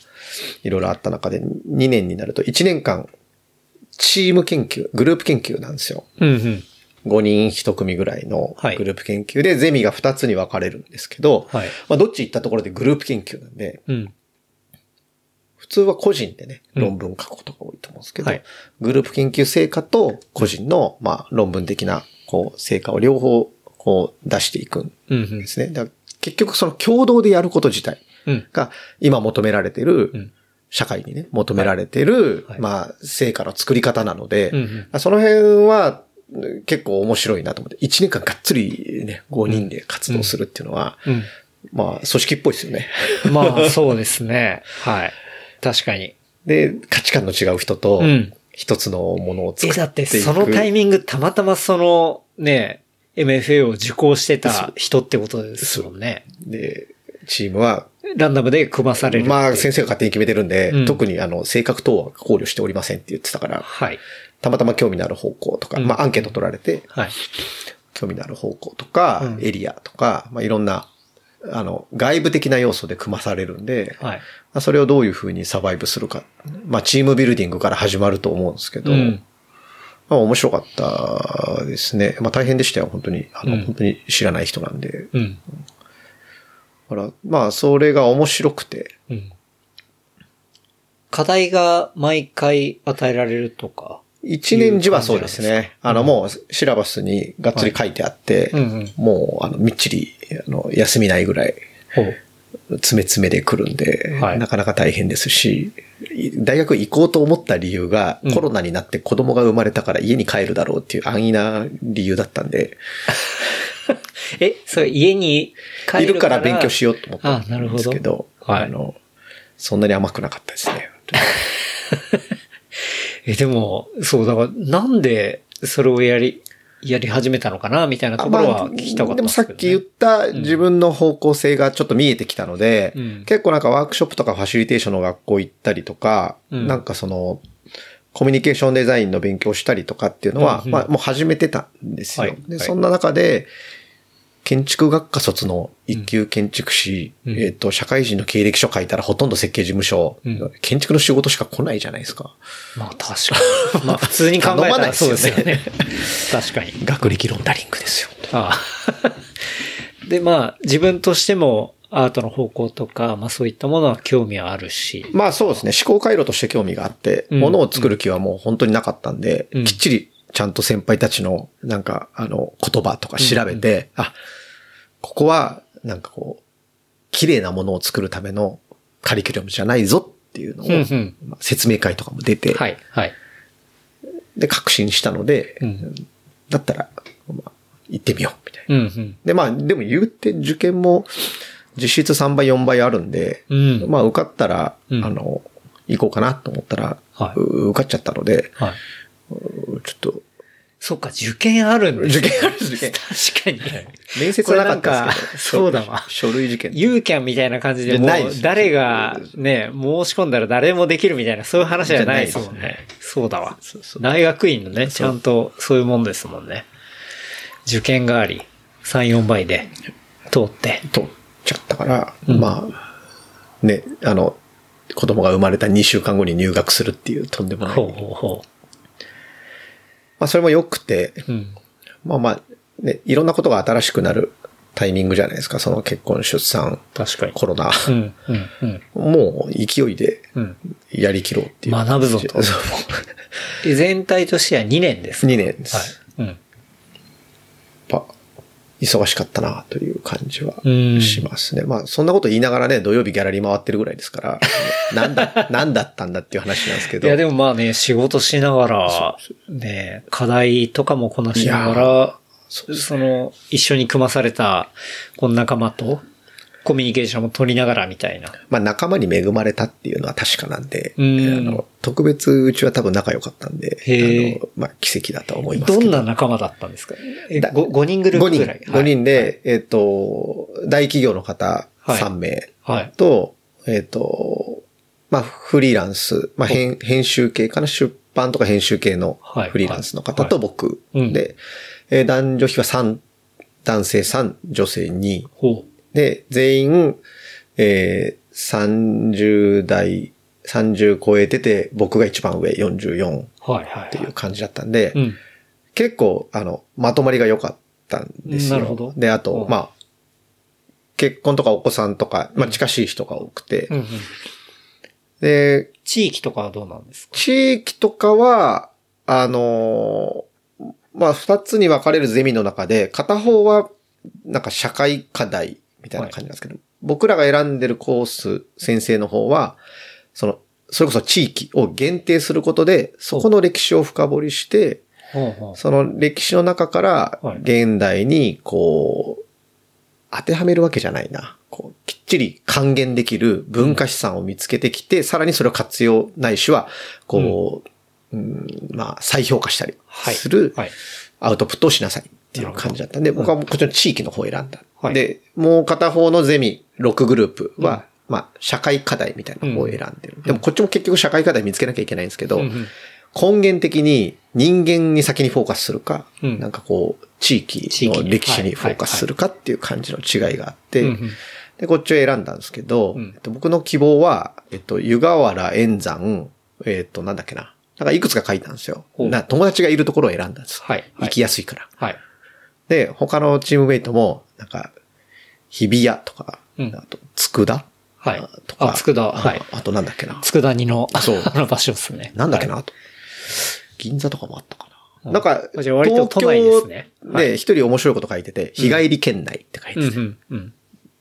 いろいろあった中で、2年になると1年間、チーム研究、グループ研究なんですよ。うんうん。5人1組ぐらいのはいグループ研究で、ゼミが2つに分かれるんですけど、はい。まあ、どっち行ったところでグループ研究なんで、うん。普通は個人でね、うん論文書くことが多いと思うんですけど、はいグループ研究成果と個人の、まあ、論文的な、こう、成果を両方、こう、出していくんで。すね。結局その共同でやること自体うん。が今求められてる、うん社会にね、求められてる、はいまあ、成果の作り方なので、その辺はうん結構面白いなと思って、1年間がっつりね、5人で活動するっていうのは、うん。まあ、組織っぽいですよね。まあ、そうですね。はい。確かに。で、価値観の違う人とうん、一つのものを作え、っていく。だってそのタイミングたまたまその、ね、MFA を受講してた人ってことですもんね。で、チームは、ランダムで組まされる。まあ先生が勝手に決めてるんで、うん特にあの、性格等は考慮しておりませんって言ってたから、はい。たまたま興味のある方向とか、うんまあアンケート取られて、はい。興味のある方向とか、うんエリアとか、まあいろんな、あの、外部的な要素で組まされるんで、はい。まあそれをどういうふうにサバイブするか。まあチームビルディングから始まると思うんですけど、うん。まあ面白かったですね。まあ大変でしたよ、本当に。あの、うん本当に知らない人なんで。うん。だから、まあそれが面白くて、うん。課題が毎回与えられるとか。一年時はそうですね。あの、もう、シラバスにがっつり書いてあって、うんうんもう、あの、みっちり、あの、休みないぐらい。詰め詰めで来るんで、はい。なかなか大変ですし、い大学行こうと思った理由が、うん。コロナになって子供が生まれたから家に帰るだろうっていう安易な理由だったんで、え、それ家に帰るいるから勉強しようと思ったんですけど、はい。あの、そんなに甘くなかったですね。え、でも、そう、だから、なんでそれをやり、やり始めたのかなみたいなところは聞きたかったでもんですけど、ね。さっき言った自分の方向性がちょっと見えてきたので、うん。結構なんかワークショップとかファシリテーションの学校行ったりとか、うん。なんかその、コミュニケーションデザインの勉強したりとかっていうのは、うんうん。まあもう始めてたんですよ。で、はい。はい。そんな中で、建築学科卒の一級建築士、うんえっ、と、社会人の経歴書書いたらほとんど設計事務所、うん建築の仕事しか来ないじゃないですか。まあ確かに。まあ普通に考えたらそうですよですよね。確かに。学歴ロンダリングですよ。ああで、まあ自分としてもアートの方向とか、まあそういったものは興味はあるし。まあそうですね。思考回路として興味があって、うんものを作る気はもう本当になかったんで、うんきっちりちゃんと先輩たちのなんかあの言葉とか調べて、あ、ここはなんかこう、綺麗なものを作るためのカリキュラムじゃないぞっていうのを、うんうんまあ説明会とかも出て、はい、はい。で確信したので、うんだったら、まあ、行ってみようみたいな。うん、うん。で、まあ、でも言って受験も実質3倍、4倍あるんで、うん。まあ受かったら、うんあの、行こうかなと思ったら、はいう受かっちゃったので、はい。ちょっと、そっか、受験あるんです受験ある受験。確かに。面接はなかったですけどそうだわ書類受験。ユーキャンみたいな感じでもうじゃないです誰がね、申し込んだら誰もできるみたいな、そういう話じゃないですもんね。そうだわ。大学院のね、ちゃんとそういうもんですもんね。受験があり、3、4倍で通って。取っちゃったから、うんまあ、ね、あの、子供が生まれた2週間後に入学するっていうとんでもない。ほうほうほまあ、それも良くて、う。うん。まあまあ、ね、いろんなことが新しくなるタイミングじゃないですか。その結婚、出産、確かに。コロナ。うん、うん、うん。もう勢いでうん。やりきろうっていう。学ぶぞと 全体としては2年です。2年です。はい。うん。忙しかったなという感じはうんしますね。まあ、そんなこと言いながらね、土曜日ギャラリー回ってるぐらいですから、なんだ、なんだったんだっていう話なんですけど。いや、でもまあね、仕事しながら、ね、課題とかもこなしながら、そうですその、一緒に組まされた、この仲間と、コミュニケーションも取りながらみたいな。まあ、仲間に恵まれたっていうのは確かなんで、うん。あの特別うちは多分仲良かったんで、あのまあ、奇跡だとは思いますけど。どんな仲間だったんですか？えだ 5, 人グルー5人、プぐらい？5人。で、えっ、と、大企業の方はい。3名はい。と、えっ、と、まあ、フリーランス、まあ、編編集系かな、出版とか編集系のはい。フリーランスの方とはい。僕うん。で、えー男女比は3、男性3、女性2。ほで、全員、えー、30代、30超えてて、僕が一番上44っう。はいはい。ていう感じだったんで、うん。結構、あの、まとまりが良かったんですよ。なるほどで、あと、うんまあ、結婚とかお子さんとか、まあ近しい人が多くて、うんうん。で、地域とかはどうなんですか？地域とかは、あのーまあ二つに分かれるゼミの中で、片方は、なんか社会課題みたいな感じなんですけど、僕らが選んでるコース、先生の方は、その、それこそ地域を限定することで、そこの歴史を深掘りして。その歴史の中からはい現代にこう、当てはめるわけじゃないな。こう、きっちり還元できる文化資産を見つけてきて、さらにそれを活用ないしは、こう、うんまあ、再評価したりはい。するはい。アウトプットをしなさいっっていう感じだったんで、僕はこっちの地域の方を選んだ。はいで、もう片方のゼミ6グループは、まあ、社会課題みたいな方を選んでる。でもこっちも結局社会課題見つけなきゃいけないんですけど、うんうん根源的に人間に先にフォーカスするか、うんなんかこう、地域の歴史にフォーカスするかっていう感じの違いがあって、うんうんで、こっちを選んだんですけど、うんえっと、僕の希望は、えっと、湯河原、円山、えっと、なんだっけな。なんかいくつか書いたんですよ。な友達がいるところを選んだんです。はいはい行きやすいから。はい。で、他のチームメイトも、なんか、日比谷とか、うんあと、佃はいとか。あ佃はいあとなんだっけな。佃煮の、そう あの場所ですね。なんだっけな、はいあと。銀座とかもあったかな。うんなんか、じゃあ割と都内ですね東京で一人面白いこと書いてて、日帰り県内って書いてて。うん。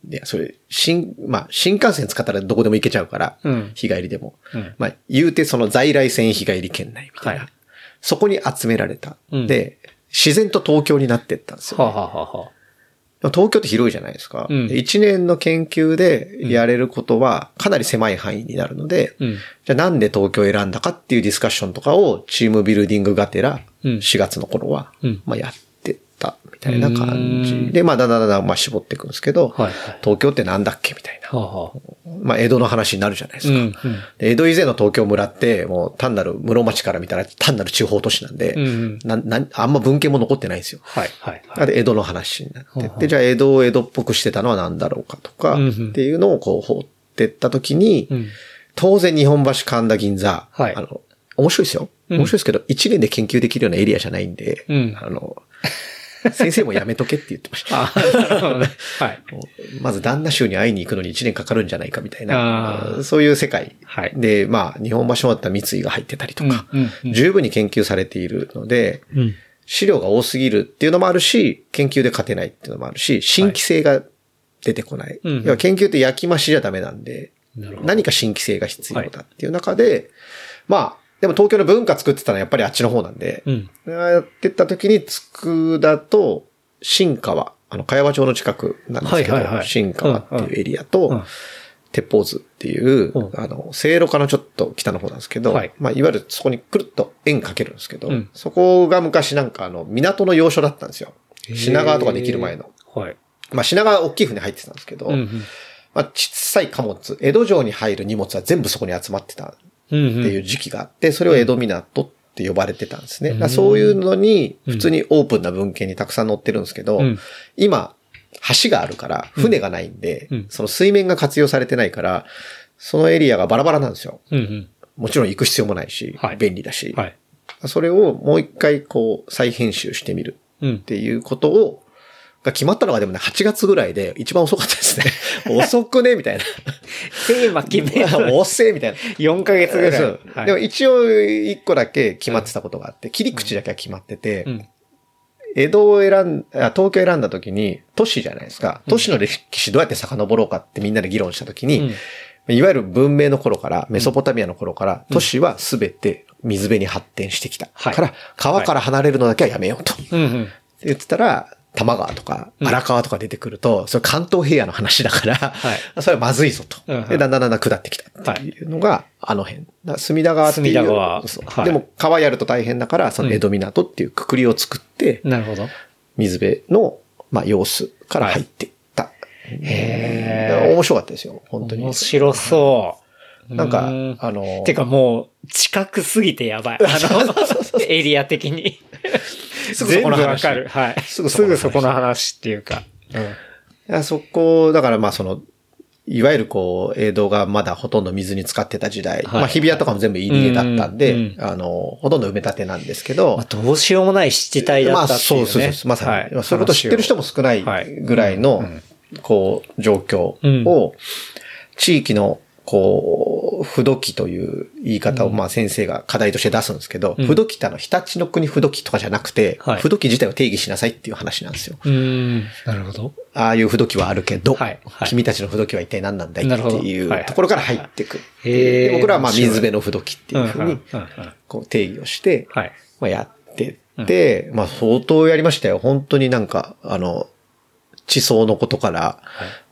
で、それ、新、まあ、新幹線使ったらどこでも行けちゃうから、うん日帰りでも。うんまあ、言うてその在来線日帰り県内みたいな。はいそこに集められた。うんで、自然と東京になってったんですよ、はあ、はあはあはあ、東京って広いじゃないですか。うん。で一年の研究でやれることはかなり狭い範囲になるので、うん。じゃあなんで東京を選んだかっていうディスカッションとかをチームビルディングがてら、うん。4月の頃は、うん。まあやってったみたいな感うじ。んで、まあだんだんだんだんまあ絞っていくんですけど、はいはい東京ってなんだっけみたいな。はあはあ。まあ江戸の話になるじゃないですか。うんうんで江戸以前の東京村って、もう単なる室町から見たら単なる地方都市なんで、うんうんななあんま文献も残ってないんですよ。はいはいなので江戸の話になってはあはあって、じゃあ江戸を江戸っぽくしてたのは何だろうかとか、うんうんっていうのをこう掘ってった時に、うん当然日本橋神田銀座、はいあの、面白いですよ。うん面白いですけど、一年で研究できるようなエリアじゃないんで、うんあの、先生もやめとけって言ってました。はい。まず旦那州に会いに行くのに1年かかるんじゃないかみたいな、そういう世界。はいで、まあ、日本橋もあったら三井が入ってたりとか、うんうんうん十分に研究されているので、うん。資料が多すぎるっていうのもあるし、研究で勝てないっていうのもあるし、新規性が出てこない。うん要は研究って焼き増しじゃダメなんで、何か新規性が必要だっていう中で、まあ、でも東京の文化作ってたのはやっぱりあっちの方なんで、うん。やってった時に、佃と新川、あの、茅場町の近くなんですけど、はいはいはい新川っていうエリアと、うんうん鉄砲図っていう、うんあの、聖路下のちょっと北の方なんですけど、はいまあ、いわゆるそこにくるっと円かけるんですけど、うんそこが昔なんかあの、港の要所だったんですよ。品川とかできる前の。はい。まあ、品川は大きい船入ってたんですけど、うんうん。まあ、小さい貨物、江戸城に入る荷物は全部そこに集まってた。っていう時期があって、それを江戸港って呼ばれてたんですね。そういうのに、普通にオープンな文献にたくさん載ってるんですけど、うん。今、橋があるから、船がないんで、うん。その水面が活用されてないから、そのエリアがバラバラなんですよ。もちろん行く必要もないし、はい。便利だし、はい。それをもう一回こう再編集してみるうん。っ。ていうことを、が決まったのがでもね、8月ぐらいで一番遅かったですね。遅くねみたいな。テーマ決める遅えみたいな。4ヶ月ぐらい。そうはいでも一応一個だけ決まってたことがあって、切り口だけは決まってて、うん。江戸を選ん、あ東京を選んだ時に、都市じゃないですか。都市の歴史どうやって遡ろうかってみんなで議論した時に、いわゆる文明の頃から、メソポタミアの頃から、都市はすべて水辺に発展してきた。はいから、川から離れるのだけはやめようと。うんうん。って言ってたら、多摩川とか荒川とか出てくると、それ関東平野の話だから、い それはまずいぞと。うんうんで、だんだんだんだん下ってきたっていうのが、あの辺。隅田川っていう。隅田川はいでも川やると大変だから、その江戸港っていうくくりを作って、なるほど。水辺の、まあ、様子から入っていった。へだから面白かったですよ、本当に。面白そう。なんかう、あの、てかもう、近くすぎてやばい。あの、エリア的に。すぐそこの話全部わかる。はい。すぐそこの話すぐそこの話っていうか。うん。そこ、だからまあその、いわゆるこう、江戸がまだほとんど水に浸かってた時代。はいまあ日比谷とかも全部入り江だったんで、うんあの、ほとんど埋め立てなんですけど、まあ、どうしようもない湿地帯だまあったっていう、ね。そうそうそう、まさに。はいそういうことを知ってる人も少ないぐらいの、こう、状況を、地域の、こう、不土記という言い方を、まあ先生が課題として出すんですけど、うん。不土記ってあの、日立の国不土記とかじゃなくて、はい。不土記自体を定義しなさいっていう話なんですよ。うーん。なるほど。ああいう不土記はあるけど、はい。はい。君たちの不土記は一体何なんだいっていはい。うところから入ってくで僕らはまあ水辺の不土記っていうふうにうんうんうんうん。こう定義をして、はい。まあやってって、まあ相当やりましたよ。本当になんか、あの、地層のことから、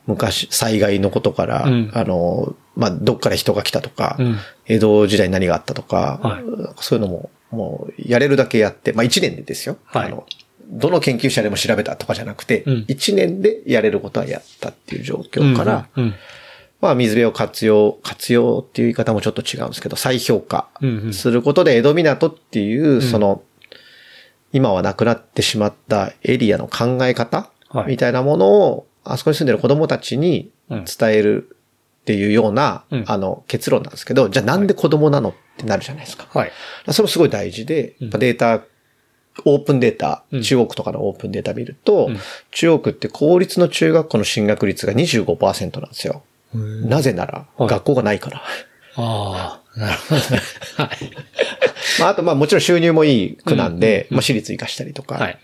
昔、災害のことから、うん。あの、まあどっから人が来たとか、うん。江戸時代に何があったとか、はい。そういうのも、もうやれるだけやって、まあ一年でですよ。はい。あのどの研究者でも調べたとかじゃなくて、うん。1年でやれることはやったっていう状況から、うん。まあ水辺を活用、活用っていう言い方もちょっと違うんですけど、再評価うんうん。することで江戸港っていう、その、今はなくなってしまったエリアの考え方はい。みたいなものを、あそこに住んでる子供たちにうん伝えるっていうような、うんあの、結論なんですけど、じゃあなんで子供なのってなるじゃないですか。はい。それもすごい大事で、やっぱデータ、オープンデータ、うん中国とかのオープンデータ見ると、うん中国って公立の中学校の進学率が25%なんですよ。なぜなら、はい学校がないから。ああ、なるほどね。はい。まあ、あと、まあもちろん収入もいい区なんで、まあ私立行かしたりとか、はい。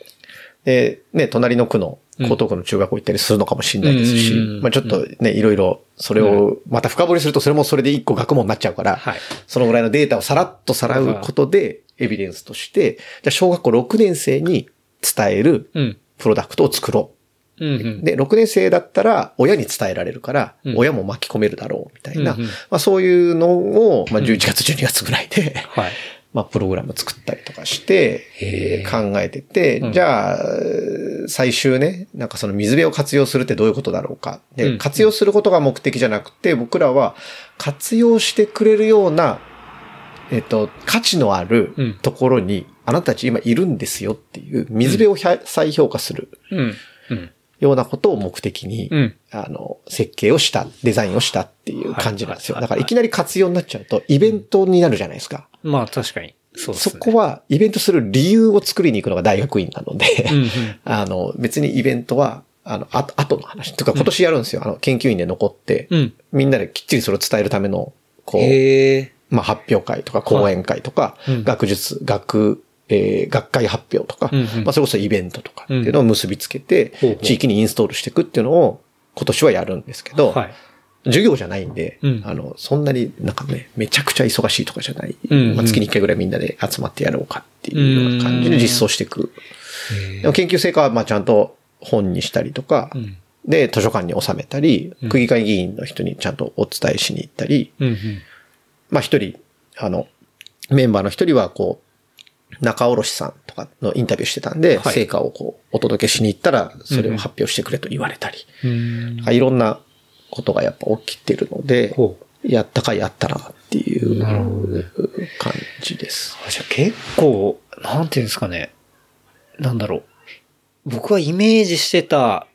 で、ね、隣の区の江東区の中学校行ったりするのかもしれないですし、うんまあちょっとね、いろいろ、それをまた深掘りするとそれもそれで一個学問になっちゃうから、はい。そのぐらいのデータをさらっとさらうことで、エビデンスとして、じゃあ小学校6年生に伝えるうん。プロダクトを作ろう。で、6年生だったら親に伝えられるから、うん。親も巻き込めるだろう、みたいな、まあそういうのを、まあ11月、12月ぐらいで、はい。まあ、プログラム作ったりとかしてへ、考えてて、うんじゃあ、最終ね、なんかその水辺を活用するってどういうことだろうか。で、うん活用することが目的じゃなくて、僕らは活用してくれるような、えっと、価値のあるうんところに、あなたたち今いるんですよっていう、水辺を再評価する。ようなことを目的に、うん。あの、設計をした、デザインをしたっていう感じなんですよ。はいだからいきなり活用になっちゃうと、イベントになるじゃないですか。まあ確かに。そね。そこは、イベントする理由を作りに行くのが大学院なので、うんうん。あの、別にイベントは、あの、あ後の話。とか今年やるんですよ。あの、研究員で残って、うん。みんなできっちりそれを伝えるための、こう。まあ、発表会とか講演会とか、うん学術、学、えー学会発表とか、うんうんまあ、それこそイベントとかっていうのを結びつけて、地域にインストールしていくっていうのを今年はやるんですけど、はい。授業じゃないんで、うんあの、そんなになんかね、めちゃくちゃ忙しいとかじゃない。うんうんまあ、月に1回ぐらいみんなで集まってやろうかっていうような感じで実装していく。でも研究成果はまあちゃんと本にしたりとか、うん。で、図書館に収めたり、うん区議会議員の人にちゃんとお伝えしに行ったり、うんうん。まあ一人、あの、メンバーの一人はこう、中卸さんとかのインタビューしてたんで、はい成果をこう、お届けしに行ったら、それを発表してくれと言われたり、うん。いろんなことがやっぱ起きてるので。やったかやったなっていう感じです。あじゃあ結構、なんていうんですかね。なんだろう。僕はイメージしてた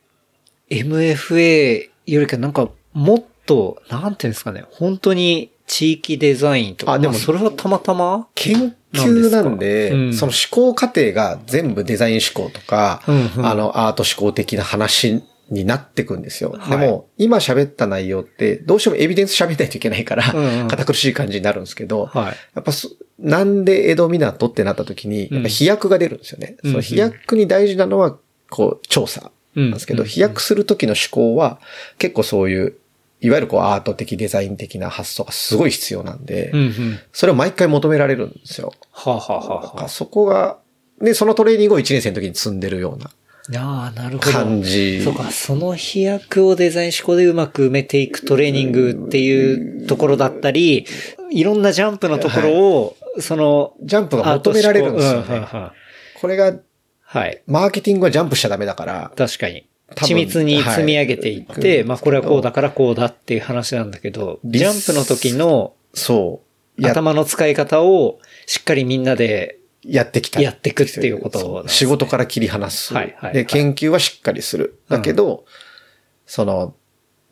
MFA よりかなんかもっと、なんていうんですかね。本当に地域デザインとか。あでもまそれはたまたま研究なんで、うんその思考過程が全部デザイン思考とか、うんうんあの、アート思考的な話になってくんですよ。はいでも、今喋った内容って、どうしてもエビデンス喋らないといけないから、うんうん堅苦しい感じになるんですけど、はい。やっぱそ、なんで江戸港ってなった時に、やっぱ飛躍が出るんですよね。うんその飛躍に大事なのは、こう、調査なんですけど、うん飛躍する時の思考は、結構そういう、いわゆるこうアート的デザイン的な発想がすごい必要なんで、うんうん。それを毎回求められるんですよ。はあ、はあはそこが、で、そのトレーニングを1年生の時に積んでるようなあ、ああ、なるほど。感じ。そうか、その飛躍をデザイン思考でうまく埋めていくトレーニングっていうところだったり、いろんなジャンプのところを、その、ジャンプが求められるんですよね。これが、はい。マーケティングはジャンプしちゃダメだから、確かに。緻密に積み上げていって、はいまあこれはこうだからこうだっていう話なんだけど、ジャンプの時のそう。や頭の使い方をしっかりみんなでやってきた。やっていくっていうことね。仕事から切り離す。はいはいはい。で、研究はしっかりする。だけど、その、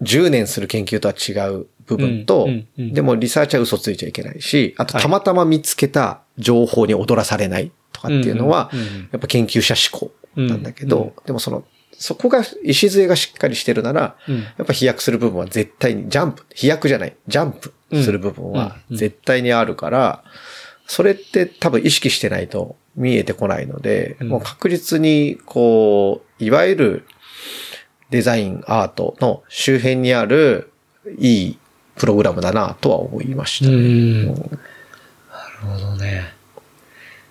10年する研究とは違う部分と、うんうんうん。でもリサーチは嘘ついちゃいけないし、あとはいたまたま見つけた情報に踊らされないとかっていうのはうんうんうんうん、やっぱ研究者思考なんだけど、うんうん。でもその、そこが礎がしっかりしてるなら、うん。やっぱ飛躍する部分は絶対に、ジャンプ、飛躍じゃない、ジャンプする部分はうんうん。絶対にあるから、それって多分意識してないと見えてこないので、うんもう確実に、こう、いわゆるデザイン、アートの周辺にあるいいプログラムだなとは思いましたうね。ん。なるほどね。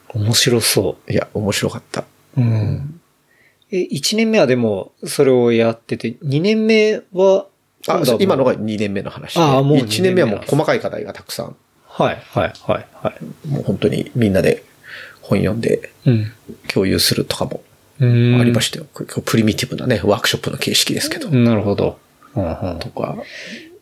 面白そいや、面白かった。う。うん。え、1年目はでも、それをやってて、2年目は、あ今のが2年目の話で。あもう1年目はもう細かい課題がたくさん、はい、はい、はい、はい。もう本当にみんなで本読んでうん。共有するとかもうんありましたよ。プリミティブなね、ワークショップの形式ですけど。なるほど。うんうんとか。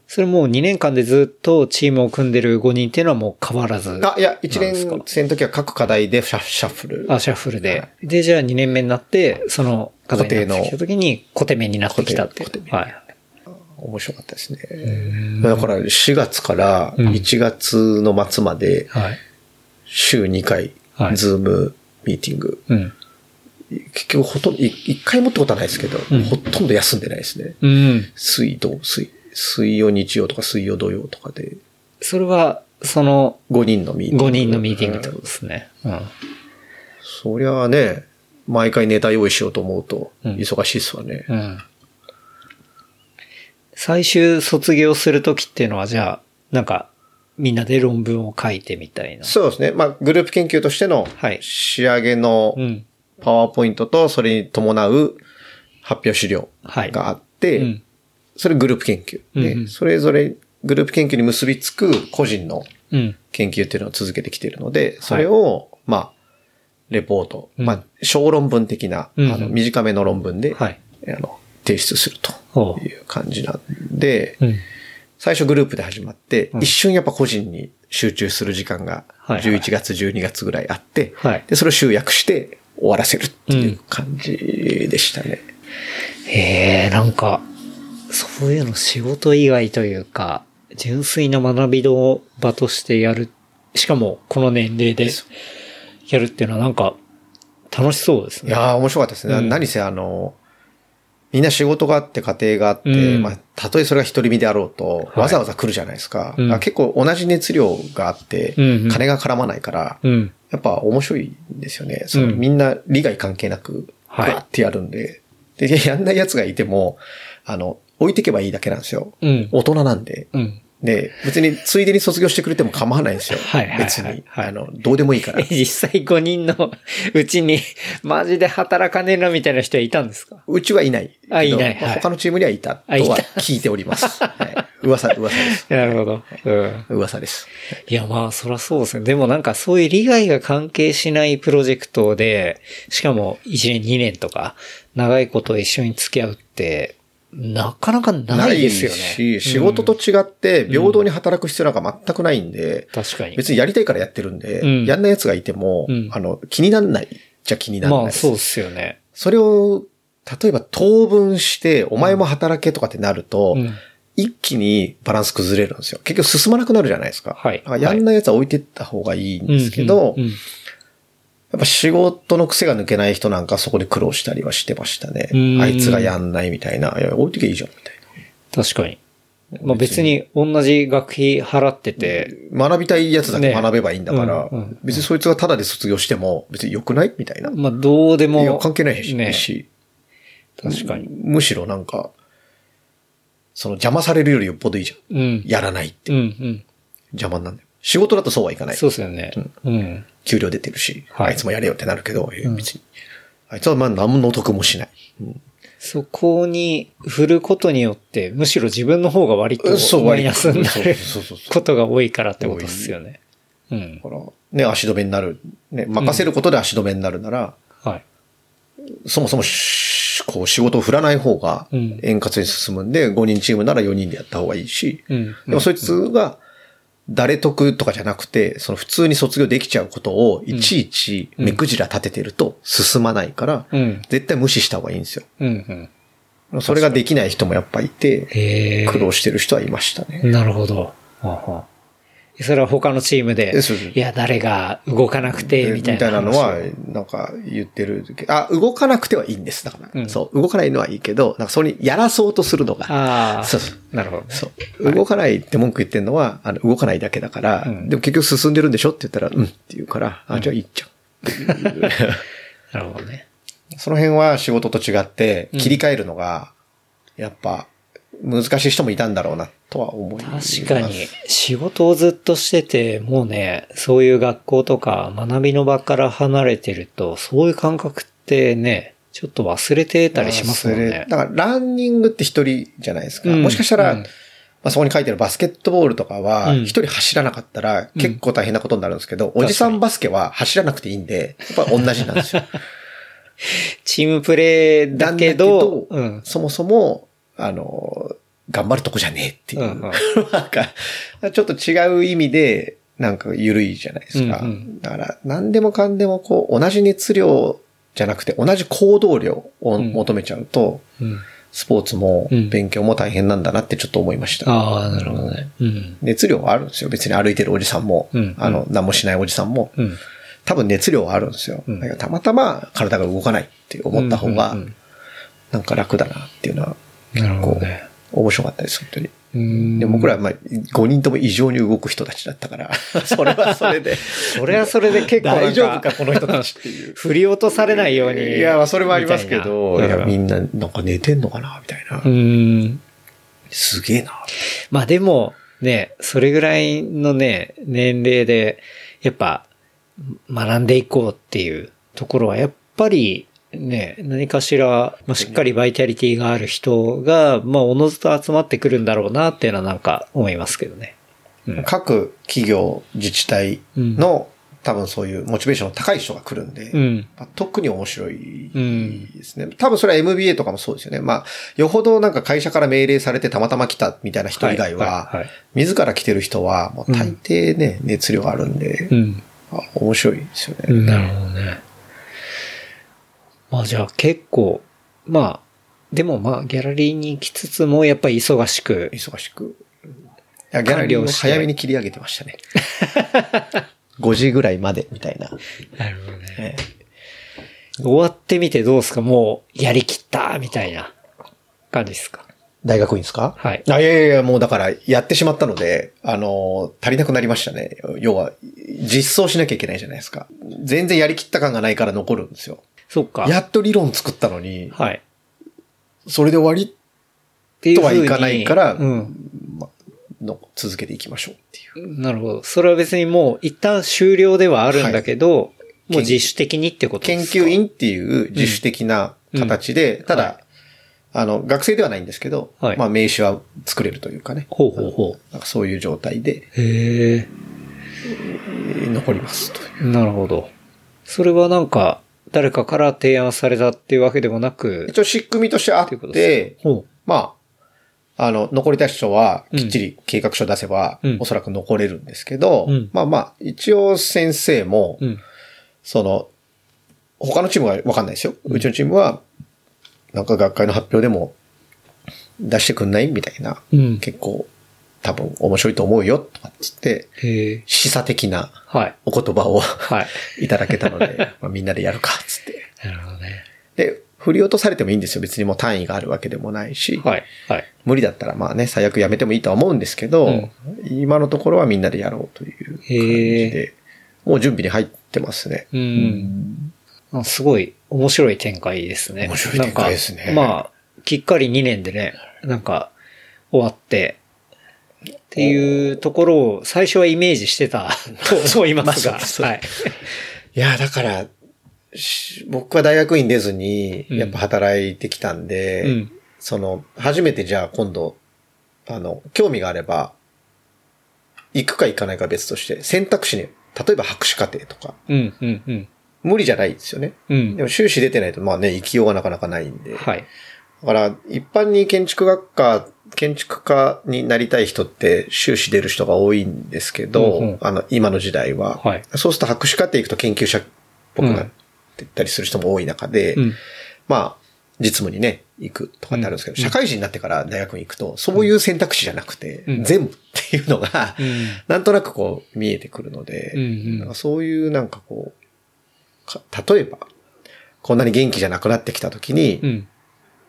それもう2年間でずっとチームを組んでる5人っていうのはもう変わらず。あ、いや、1なんですか？年生の時は各課題でシャシャッフル。あ、シャッフルで。で、じゃあ2年目になって、その課題になってきた時に固定面になってきたっていう。はい。面白かったですね。だから4月からうん1月の末まではい。週2回はい、ズームミーティング。うん。結局ほとんど、い一回もってことはないですけど、うんほとんど休んでないですね。うん。水道、水、水曜日曜とか水曜土曜とかでそれは、その5人のミーティング。5人のミーティングってことですね。うん。そりゃあね、毎回ネタ用意しようと思うと、うん忙しいっすわね。うん。最終卒業するときっていうのは、じゃあ、なんか、みんなで論文を書いてみたいな。そうですね。まあ、グループ研究としてのはい仕上げのうん。パワーポイントと、それに伴う発表資料はいがあって、うん。それグループ研究。でうんうんそれぞれグループ研究に結びつく個人のうん。研究っていうのを続けてきているので、それを、まあ、レポート、うんまあ、小論文的な、うんあの、短めの論文で、はいあの、提出するほという感じなんで、う。うん。最初グループで始まって、うん一瞬やっぱ個人に集中する時間が、はいはい11月、12月ぐらいあって、はいで、それを集約して終わらせるっていう感じでしたね。へえ、なんか、そういうの仕事以外というか、純粋な学びの場としてやる。しかも、この年齢でやるっていうのはなんか、楽しそうですね。いやー面白かったですね。うん何せあの、みんな仕事があって家庭があって、うんまあ、たとえそれが一人身であろうと、はいわざわざ来るじゃないですか。うんあ結構同じ熱量があって、金が絡まないから、うん。やっぱ面白いんですよね。そのうんみんな利害関係なく、はいわーってやるんで。で、やんない奴がいても、あの、置いてけばいいだけなんですよ。うん。大人なんで。うん。で、別についでに卒業してくれても構わないんですよ。はいはいはい別に。はいあの、どうでもいいからえ。実際5人のうちに、マジで働かねえなみたいな人はいたんですか？うちはいない。あいないまあはい他のチームにはいたとは聞いております。はい、噂、噂です。なるほど。うん。噂です。いや、まあ、そらそうですね。でもなんかそういう利害が関係しないプロジェクトで、しかも1年2年とか、長いこと一緒に付き合うって、なかなかないですよね。し、仕事と違って平等に働く必要なんか全くないんで、確かに。別にやりたいからやってるんで、うんやんない奴がいても、うんあの、気にならないじゃ気にならないまあ。そうですよね。それを、例えば当分して、お前も働けとかってなると、うん。一気にバランス崩れるんですよ。結局進まなくなるじゃないですか。はいやんない奴は置いてった方がいいんですけど、うんうんうんやっぱ仕事の癖が抜けない人なんかそこで苦労したりはしてましたねうん。あいつがやんないみたいな。いや、置いときゃいいじゃん、みたい確かに。まあ別に同じ学費払ってて、な。学びたいやつだけ学べばいいんだから、別にそいつがタダで卒業しても別に良くないみたいな。まあどうでいや、も。関係ないし、ねし確かに。むしろなんか、その邪魔されるよりよっぽどいいじゃん。うん。やらないって。うんうん。邪魔になんだよ。仕事だとそうはいかない。そうですよね。うん。給料出てるし、はいあいつもやれよってなるけど、に。あいつはまあ何の得もしない。そこに振ることによって、むしろ自分の方が割とそうマイナスになる ことが多いからってことですよね。うん。だから、ね、足止めになる。ね、任せることで足止めになるなら、はい。そもそもし、こう仕事を振らない方がうん円滑に進むんで、5人チームなら4人でやった方がいいし、うん。でもそいつが、誰得とかじゃなくて、その普通に卒業できちゃうことを、いちいち目くじら立ててると進まないから、うん。絶対無視した方がいいんですよ。うん。うん。それができない人もやっぱいて。苦労してる人はいましたね。なるほど。ははそれは他のチームでいや、誰が動かなくて、みたいな。みたいなのは、なんか言ってる。あ、動かなくてはいいんです。だから。うんそう。動かないのはいいけど、なんかそれにやらそうとするのが。ああ。そうそう。なるほどね。そう。動かないって文句言ってんのは、あの、動かないだけだから、うんでも結局進んでるんでしょって言ったら、うんって言うから、あ、じゃあいいじゃん。なるほどね。その辺は仕事と違って、切り替えるのが、やっぱ、難しい人もいたんだろうな、とは思います。確かに、仕事をずっとしてて、もうね、そういう学校とか学びの場から離れてると、そういう感覚ってね、ちょっと忘れてたりしますもね。だから、ランニングって一人じゃないですか。うんもしかしたら、うんまあ、そこに書いてるバスケットボールとかは、うん一人走らなかったら結構大変なことになるんですけど、おじさんバスケは走らなくていいんで、やっぱ同じなんですよ。チームプレーだけど、うん。そもそも、あの、頑張るとこじゃねえっていう。うんうん なんか、ちょっと違う意味で、なんか緩いじゃないですか。うんうんだから、何でもかんでもこう、同じ熱量じゃなくて、同じ行動量をうん求めちゃうと、うん。スポーツもうん勉強も大変なんだなってちょっと思いました。ああ、なるほどね。うん。熱量はあるんですよ。別に歩いてるおじさんも、うんあの、何もしないおじさんも、うん。多分熱量はあるんですよ。たまたま体が動かないって思った方がうんうんうん、なんか楽だなっていうのは、なるほこうどね。、面白かったです、本当に。うんでも僕らはまあ、5人とも異常に動く人たちだったから、それはそれで、それはそれで結構大丈夫か、この人たちっていう。振り落とされないように。いや、まあそれはありますけど、いや、みんななんか寝てんのかな、みたいなう。ん。すげえな。まあでも、ね、それぐらいのね、年齢で、やっぱ、学んでいこうっていうところは、やっぱり、ね、何かしら、まあ、しっかりバイタリティがある人が、まあ、おのずと集まってくるんだろうなっていうのはなんか思いますけどね。うん各企業、自治体の、多分そういうモチベーションの高い人が来るんで、うん。まあ特に面白いうんですね。多分それは MBA とかもそうですよね。まあ、よほどなんか会社から命令されてたまたま来たみたいな人以外は、はいはいはい自ら来てる人は、もう大抵ね、熱量あるんで、うん。あ面白いですよね。なるほどね。まあじゃあ結構、まあ、でもまあギャラリーに行きつつもやっぱり忙しく、忙しく。いや、ギャラリーも早めに切り上げてましたね。5時ぐらいまでみたいな。なるほどね。え終わってみてどうですか？もうやりきったみたいな感じですか？大学院ですか？はいあ、いやいやいや、もうだから、やってしまったので、あの、足りなくなりましたね。要は、実装しなきゃいけないじゃないですか。全然やりきった感がないから残るんですよ。そっか。やっと理論作ったのに、はい。それで終わりとはいかないからうん。の続けていきましょうっていう。なるほど。それは別にもう一旦終了ではあるんだけど、もう自主的にってことで研すか？究員っていう自主的な形で、ただ、はいあの、学生ではないんですけど、はいまあ名刺は作れるというかね。ほうほうほなんかそういう状態でう。へ残りますという。なるほど。それはなんか、誰かから提案されたっていうわけでもなく、一応仕組みとしてあっっていうことですて、ほまあ、あの、残りたい人はきっちり計画書出せば、うんおそらく残れるんですけど、うんまあまあ、一応先生も、う。うん。その、他のチームはわかんないですよ。うちのチームは、なんか学会の発表でも出してくんないみたいな、うん。結構多分面白いと思うよ、とかって言って。示唆的なはい。お言葉をはい。いただけたので、まあみんなでやるか、つって。なるほどね。で、振り落とされてもいいんですよ。別にもう単位があるわけでもないし。はい。はい。無理だったらまあね、最悪やめてもいいとは思うんですけど、今のところはみんなでやろうという感じへで、もう準備に入ってますね。うん。あすごい面白い展開ですね。面白い展開ですねまあ、きっかり2年でね、なんか終わって、っていうところを最初はイメージしてたと思いますが、まあそうですはい。いや、だから、し僕は大学院出ずに、うんやっぱ働いてきたんで、うんその、初めてじゃあ今度、あの、興味があれば、行くか行かないかは別として、選択肢に、例えば博士課程とか、うん、うん、うん。無理じゃないですよね。うんで。も修士出てないと、まあね、行きようがなかなかないんで。はい。だから、一般に建築学科、建築家になりたい人って修士出る人が多いんですけど、うんうん。あの、今の時代は。はい。そうすると博士課程行くと研究者っぽくなってったりする人も多い中で、うん。まあ、実務にね、行くとかってあるんですけど、うん。社会人になってから大学に行くと、そういう選択肢じゃなくて、うん。全部っていうのが、うん。なんとなくこう見えてくるので、なんかそういうなんかこう、か例えば、こんなに元気じゃなくなってきた時に、うん。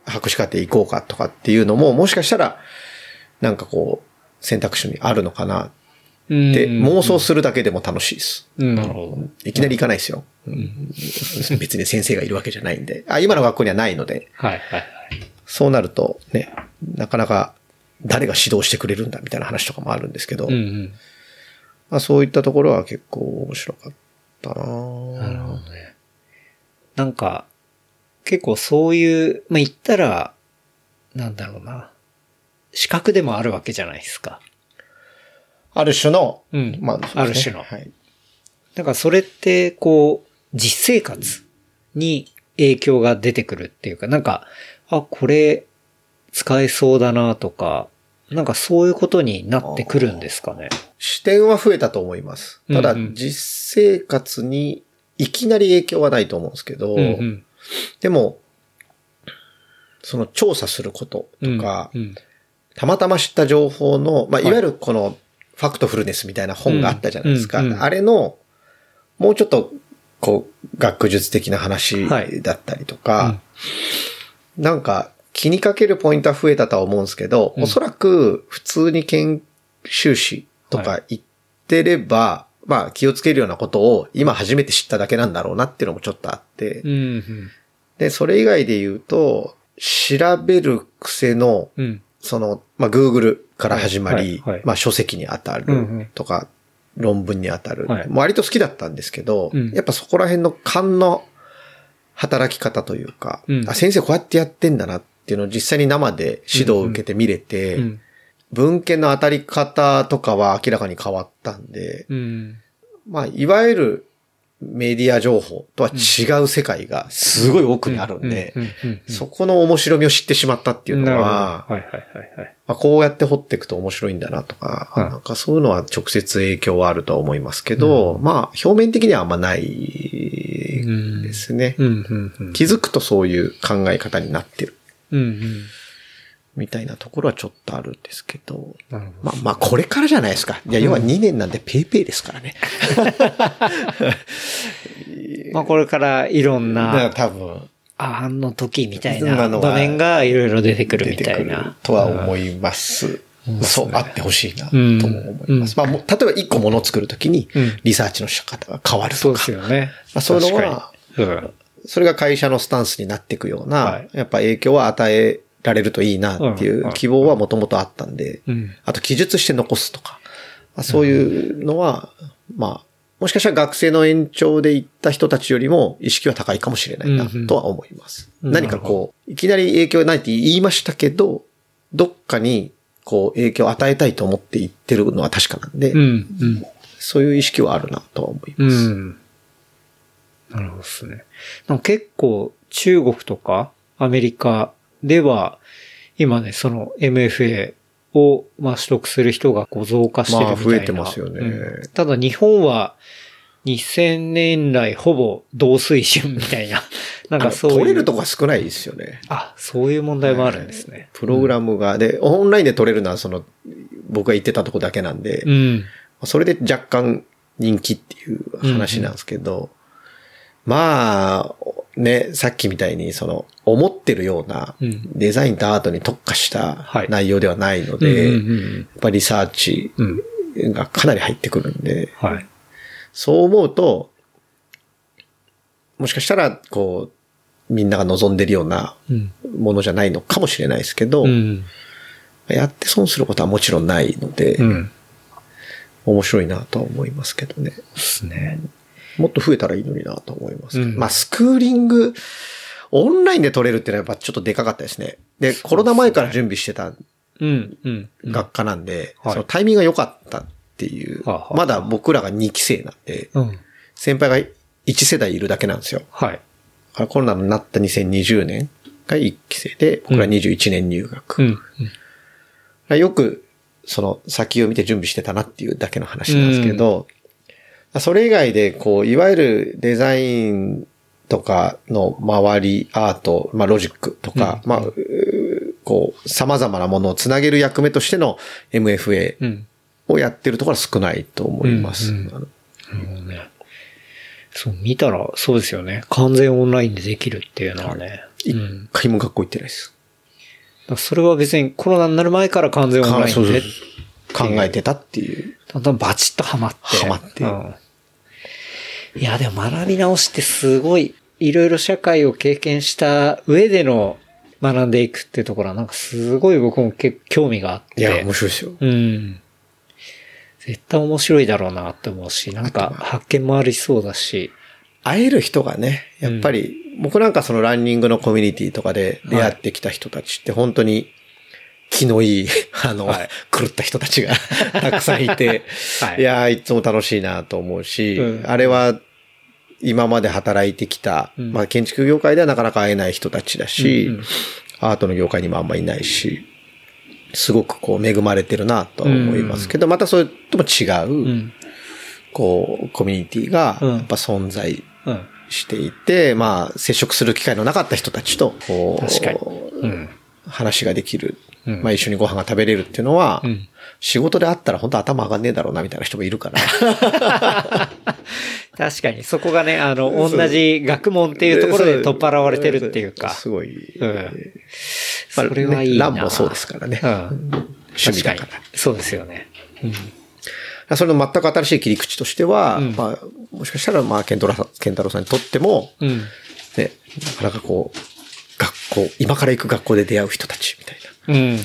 博士課程行こうかとかっていうのも、もしかしたら、なんかこう、選択肢にあるのかなうんって妄想するだけでも楽しいです。うんなるほど。いきなり行かないですよ。別に先生がいるわけじゃないんで。あ、今の学校にはないので、はい、はい、はい。そうなるとね、なかなか誰が指導してくれるんだみたいな話とかもあるんですけど、うん、うん。まあ、そういったところは結構面白かったななるほどね。なんか、結構そういう、まあ、言ったら、なんだろうな。資格でもあるわけじゃないですか。ある種の、うんまあ、ねある種のはい。だからそれって、こう、実生活に影響が出てくるっていうか、なんか、あ、これ使えそうだなとか、なんかそういうことになってくるんですかね。視点は増えたと思います。ただ、うんうん実生活にいきなり影響はないと思うんですけど、うんうんでも、その調査することとか、うんたまたま知った情報の、まあ、い。わゆるこの、ファクトフルネスみたいな本があったじゃないですか。うんうんうん。あれの、もうちょっと、こう、学術的な話はい。だったりとか、なんか、気にかけるポイントは増えたとは思うんですけど、うん。おそらく普通に研修士とか言ってれば、まあ気をつけるようなことを今初めて知っただけなんだろうなっていうのもちょっとあって、うんうん。で、それ以外で言うと、調べる癖の、うん。その、まあ、Google から始まり、はいはいはい。まあ、書籍に当たうんうん。るとか、論文に当たる、はい。もう割と好きだったんですけど、うん。やっぱそこら辺の勘の働き方というか、うん。あ、先生こうやってやってんだなっていうのを実際に生で指導を受けて見れて、うん文献の当たり方とかは明らかに変わったんで、うん。まあ、いわゆるメディア情報とは違う世界がすごい奥にあるんで、うんうんうんうんそこの面白みを知ってしまったっていうのは、こうやって掘っていくと面白いんだなとか、うんなんかそういうのは直接影響はあるとは思いますけど、まあ表面的にはあんまないですね。うんうんうん。気づくとそういう考え方になってる。うんうんみたいなところはちょっとあるんですけど、ど。まあまあこれからじゃないですか。いや、要は2年なんでペイペイですからね。まあこれからいろんな、多分ああの時みたい今な場面がいろいろ出てくる出みたいな。とは思います。うんそう、あってほしいな、と思います。まあ、もう例えば一個ものを作るときにうん、リサーチの仕方が変わるそうとか、ですよね。まあ、そういうのは、それが会社のスタンスになっていくような、はいやっぱ影響は与えられるといいなっていう希望はもともとあったんで。あと記述して残すとか、まあ、そういうのは、まあ、もしかしたら学生の延長で行った人たちよりも意識は高いかもしれないなとは思います。うん何かこう、いきなり影響ないって言いましたけど、どっかにこう影響を与えたいと思って言ってるのは確かなんで、うん。うん。そういう意識はあるなとは思います。うん。なるほどですね。結構中国とかアメリカでは今ね、その MFA をまあ取得する人がこう増加してるみたいな。まあ増えてますよねうんただ日本は2000年来ほぼ同水準みたいな。なんかそういう。取れるとこが少ないですよね。あ、そういう問題もあるんですね。プログラムが、で、オンラインで取れるのはその、僕が言ってたとこだけなんで、うん。それで若干人気っていう話なんですけど、まあ、ね、さっきみたいにその、思ってるようなうんデザインとアートに特化したはい内容ではないのうんで、やっうんぱりリサーチ。がかなり入ってくるんで、はい。そう思うと、もしかしたら、こう、みんなが望んでるようなうん。ものじゃないのかもしれないですけど、うん。やって損することはもちろんないので、うん。面白いなとは思いますけどね。ですね。もっと増えたらいいのになと思います。うんまあ、スクーリング、オンラインで取れるっていうのはやっぱちょっとでかかったですね。で、コロナ前から準備してたうん。うん。学科なんで、はいそのタイミングが良かったっていう、はあはあまだ僕らが2期生なんで、うん。先輩が1世代いるだけなんですよ。はい。あコロナになった2020年が1期生で、僕ら21年入学。うん。よく、その先を見て準備してたなっていうだけの話なんですけど、それ以外で、こう、いわゆるデザインとかの周り、アート、まあロジックとか、まあ、うーこう、様々なものをつなげる役目としての MFA うん。をやってるところは少ないと思います。うんうんあのなるほどね。そう、見たらそうですよね。完全オンラインでできるっていうのはね。一うん。回も学校行ってないです。それは別にコロナになる前から完全オンラインで、考えてたっていう。だんだんバチッとハマって。ハマってうん。いや、でも学び直しってすごい、いろいろ社会を経験した上での学んでいくっていうところはなんかすごい僕も結構興味があって。いや、面白いですよ。うん。絶対面白いだろうなって思うし、なんか発見もありそうだし。会える人がね、やっぱり、僕なんかそのランニングのコミュニティとかで出会ってきた人たちって本当に気のいい、あの、はい狂った人たちが たくさんいて、はいい、やーいつも楽しいなと思うし、うんあれは今まで働いてきた、うんまあ建築業界ではなかなか会えない人たちだし、うんうんアートの業界にもあんまいないし、すごくこう恵まれてるなとは思いますけど、またそれとも違う、うん。こう、コミュニティがうんやっぱ存在うん。していて、まあ接触する機会のなかった人たちと、こう、確かに。うん。話ができる。うんまあ一緒にご飯が食べれるっていうのは、うん仕事で会ったら本当頭上がんねえだろうなみたいな人もいるから。確かに、そこがね、あの、同じ学問っていうところで取っ払われてるっていうか。すごい。うん。まあそれはいいな。ねランもそうですからね。うん。趣味だから。そうですよね。うん。それの全く新しい切り口としては、うんまあ、もしかしたら、まあ、ケントラさん、ケンタロウさんにとっても、うん。ね、なかなかこう、学校、今から行く学校で出会う人たちみたいうん。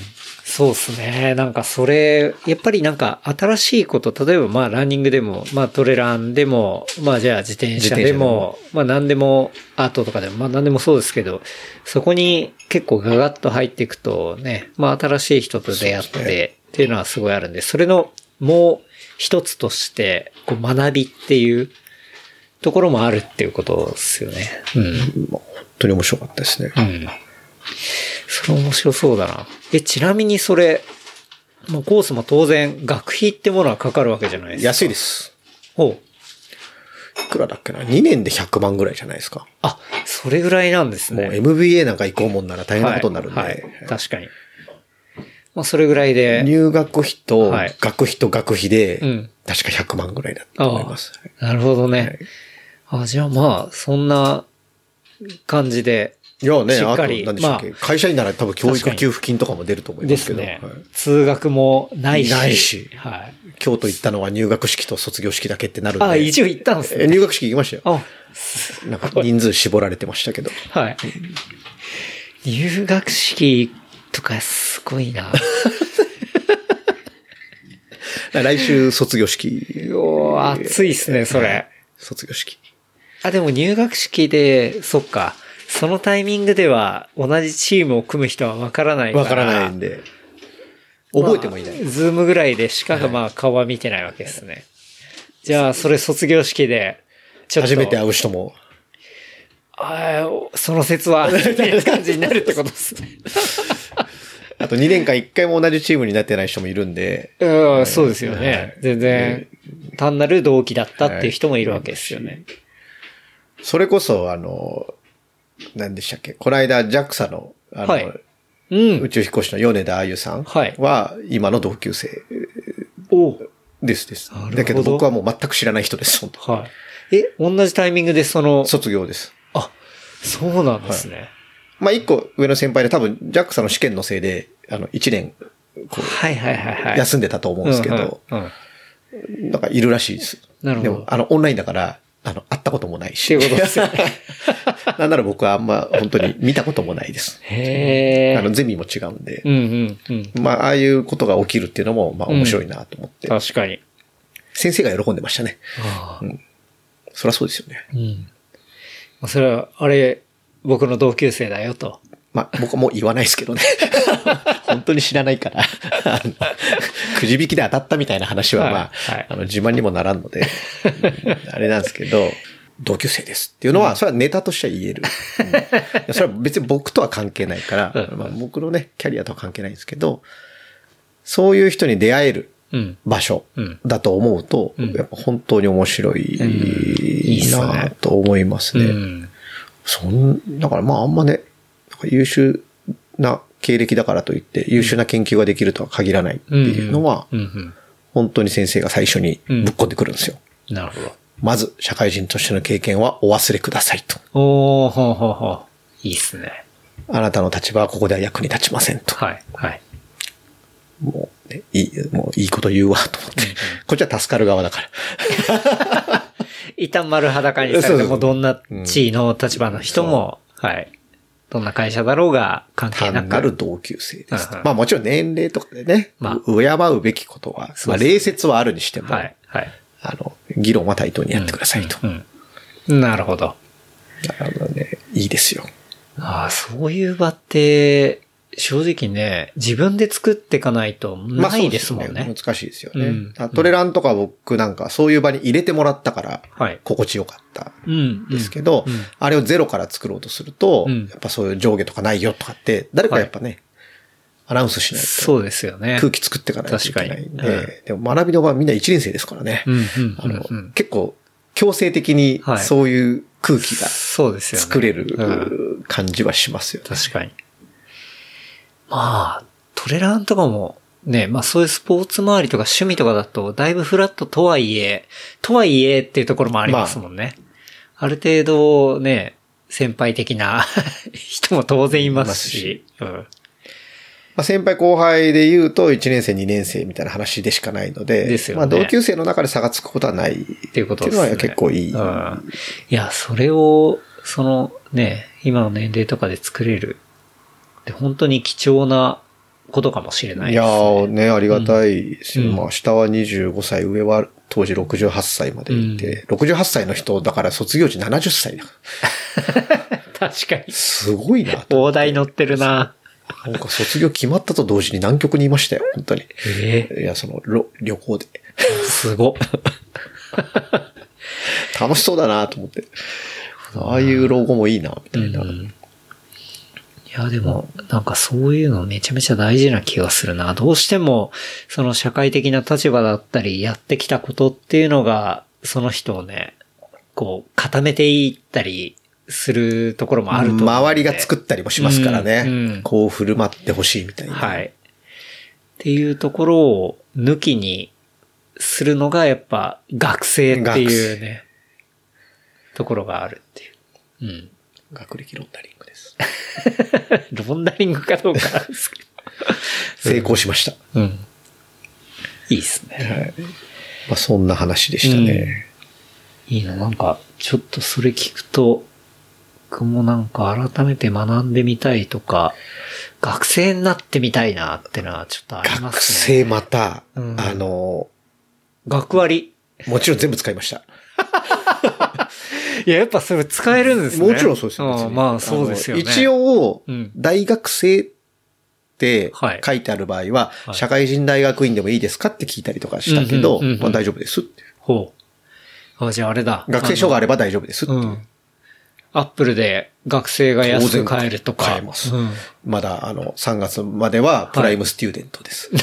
そうですね。なんかそれ、やっぱりなんか新しいこと、例えばまあランニングでも、まあトレランでも、まあじゃあ自転車でも、まあ何でも、アートとかでも、まあ何でもそうですけど、そこに結構ガガッと入っていくとね、まあ新しい人と出会って、っていうのはすごいあるんで、それのもう一つとして、こう学びっていうところもあるっていうことですよね。うん。本当に面白かったですね。うん。それ面白そうだな。え、ちなみにそれ、まあ、コースも当然学費ってものはかかるわけじゃないですか。安いです。ほう。いくらだっけな ?2 年で100万ぐらいじゃないですか。あ、それぐらいなんですもうね。MBA なんか行こうもんなら大変なことになるんで。はいはい確かに。まあ、それぐらいで。入学費とはい学費と学費で、うん確か100万ぐらいだと思います。なるほどね。あ、じゃあまあ、そんな感じで。いやね、あとしっかり何でしたっけ、ま会社員なら多分教育給付金とかも出ると思いまけど。ですすねはい。通学もないし。ないしはい。京都行ったのは入学式と卒業式だけってなるんで。あ、一応行ったんですね。え入学式行きましたよ。あ、なんか人数絞られてましたけど。はい。入学式とかすごいな。来週卒業式。おー熱いっすね、それ。卒業式。あ、でも入学式で、そっか。そのタイミングでは同じチームを組む人はわからないから。わからないんで。覚えてもいない。まあズームぐらいでしかまあ顔は見てないわけですね。じゃあ、それ卒業式で、ちょっと。初めて会う人も。あーその説は、みたいな感じになるってことですね。あと2年間1回も同じチームになってない人もいるんで。うん、そうですよはねい。全然、単なる同期だったっていう人もいるわけですよね。それこそ、あの、何でしたっけ？この間 JAXA の、あの、はいうん宇。宙飛行士の米田あゆさんはいは、今の同級生おですですだけど僕はもう全く知らない人です、本当はい。え、同じタイミングでその、卒業です。あ、そうなんですね。まあ一個上の先輩で多分 JAXA の試験のせいで、あの、1年、こはいはいはいはい。う、休んでたと思うんですけど、うんなんかいるらしいです。なるほどでも、あの、オンラインだから、あの、会ったこともないし。っていうことですよね。なんなら僕はあんま本当に見たこともないです。へえ。あの、ゼミも違うんで。うんうんうん。まあ、ああいうことが起きるっていうのも、まあ面白いなと思って。確かに。先生が喜んでましたね。ああそりゃそうですよね。うん。まあそれは、あれ、僕の同級生だよと。まあ、僕はもう言わないですけどね。本当に知らないから。くじ引きで当たったみたいな話は、まあ、はいはいあの、自慢にもならんので、う んあれなんですけど、同級生ですっていうのは、それはネタとしては言える。うんそれは別に僕とは関係ないから、うんまあ、僕のね、キャリアとは関係ないんですけど、そういう人に出会えるうん。場所うんだと思うと、うんやっぱ本当に面白いなと思いますね。うん。そん、だからまああんまね、か優秀な経歴だからといって優秀な研究ができるとは限らないっていうのは、うんうん。本当に先生が最初にぶっ込んでくるんですよ。なるほど。まず、社会人としての経験はお忘れくださいと。おー、ほうほうほう。いいっすね。あなたの立場はここでは役に立ちませんと。はい、はい。もう、ね、いい、もういいこと言うわと思って。こっちは助かる側だから。一旦丸裸にされても、どんな地位の立場の人も、はい。どんな会社だろうが関係なく。単なる同級生です。まあもちろん年齢とかでね、まあ敬うべきことは、まあ礼節はあるにしても、はい、はい。あの、議論は対等にやってくださいと。うん。うんなるほど。だからね、いいですよ。ああ、そういう場って、正直ね、自分で作っていかないとまあないですもんそうね。難しいですよね。うんあトレランとか僕なんかそういう場に入れてもらったから、はい。心地よかったうん。ですけど、うんあれをゼロから作ろうとすると、うんやっぱそういう上下とかないよとかって、誰かやっぱね、アナウンスしないとそうですよね。空気作っていかないといけないん確かにうんで、でも学びの場はみんな1年生ですからね。結構強制的にはいそういう空気がそうですよね。作れるうん感じはしますよね。確かに。まあ、トレランとかも、ね、まあそういうスポーツ周りとか趣味とかだと、だいぶフラットとはいえ、とはいえっていうところもありますもんね。ある程度ね、先輩的な 人も当然いますし。うんまあ、先輩後輩で言うと1年生2年生みたいな話でしかないので、ですよねまあ同級生の中で差がつくことはないっっていうことですね。ていうのは結構いい。うん。いや、それを、そのね、今の年齢とかで作れる。で、本当に貴重なことかもしれないいやです、ね。ーね、ありがたいですよ。うんまあ下は25歳、上は当時68歳までいて、68歳の人だから卒業時70歳だ。確かに。すごいなと。大台乗ってるな。なんか卒業決まったと同時に南極にいましたよ、本当に。えいや、その、ろ旅行で。えすごっ。楽しそうだなと思って。ああいう老後もいいな、みたいな。うんいや、でも、なんかそういうのめちゃめちゃ大事な気がするな。どうしても、その社会的な立場だったり、やってきたことっていうのが、その人をね、こう、固めていったりするところもあると思うんで周りが作ったりもしますからね。うんうんこう振る舞ってほしいみたいな。はい。っていうところを抜きにするのがやっぱ学生っていうね、ところがあるっていう。学歴ロンダリングです。うん。ロンダリングかどうか 成功しました。ど。うん。いいっすね。はい。まあそんな話でしたね。いいな、なんか、ちょっとそれ聞くと、僕もなんか改めて学んでみたいとか、学生になってみたいなってのはちょっとありま学すね。生また、うんあの、学割。もちろん全部使いました。いや、やっぱそれ使えるんですね。もちろんそうですよ。別にんまあそうですよね。一応うん、大学生ってはい書いてある場合は、はい社会人大学院でもいいですかって聞いたりとかしたけど、まあ大丈夫ですって。ほう。あ、じゃああれだ。学生証があれば大丈夫ですって。アップルで学生が安く買えるとか。買えますうん。まだ、あの、3月まではプライムスチューデントです。な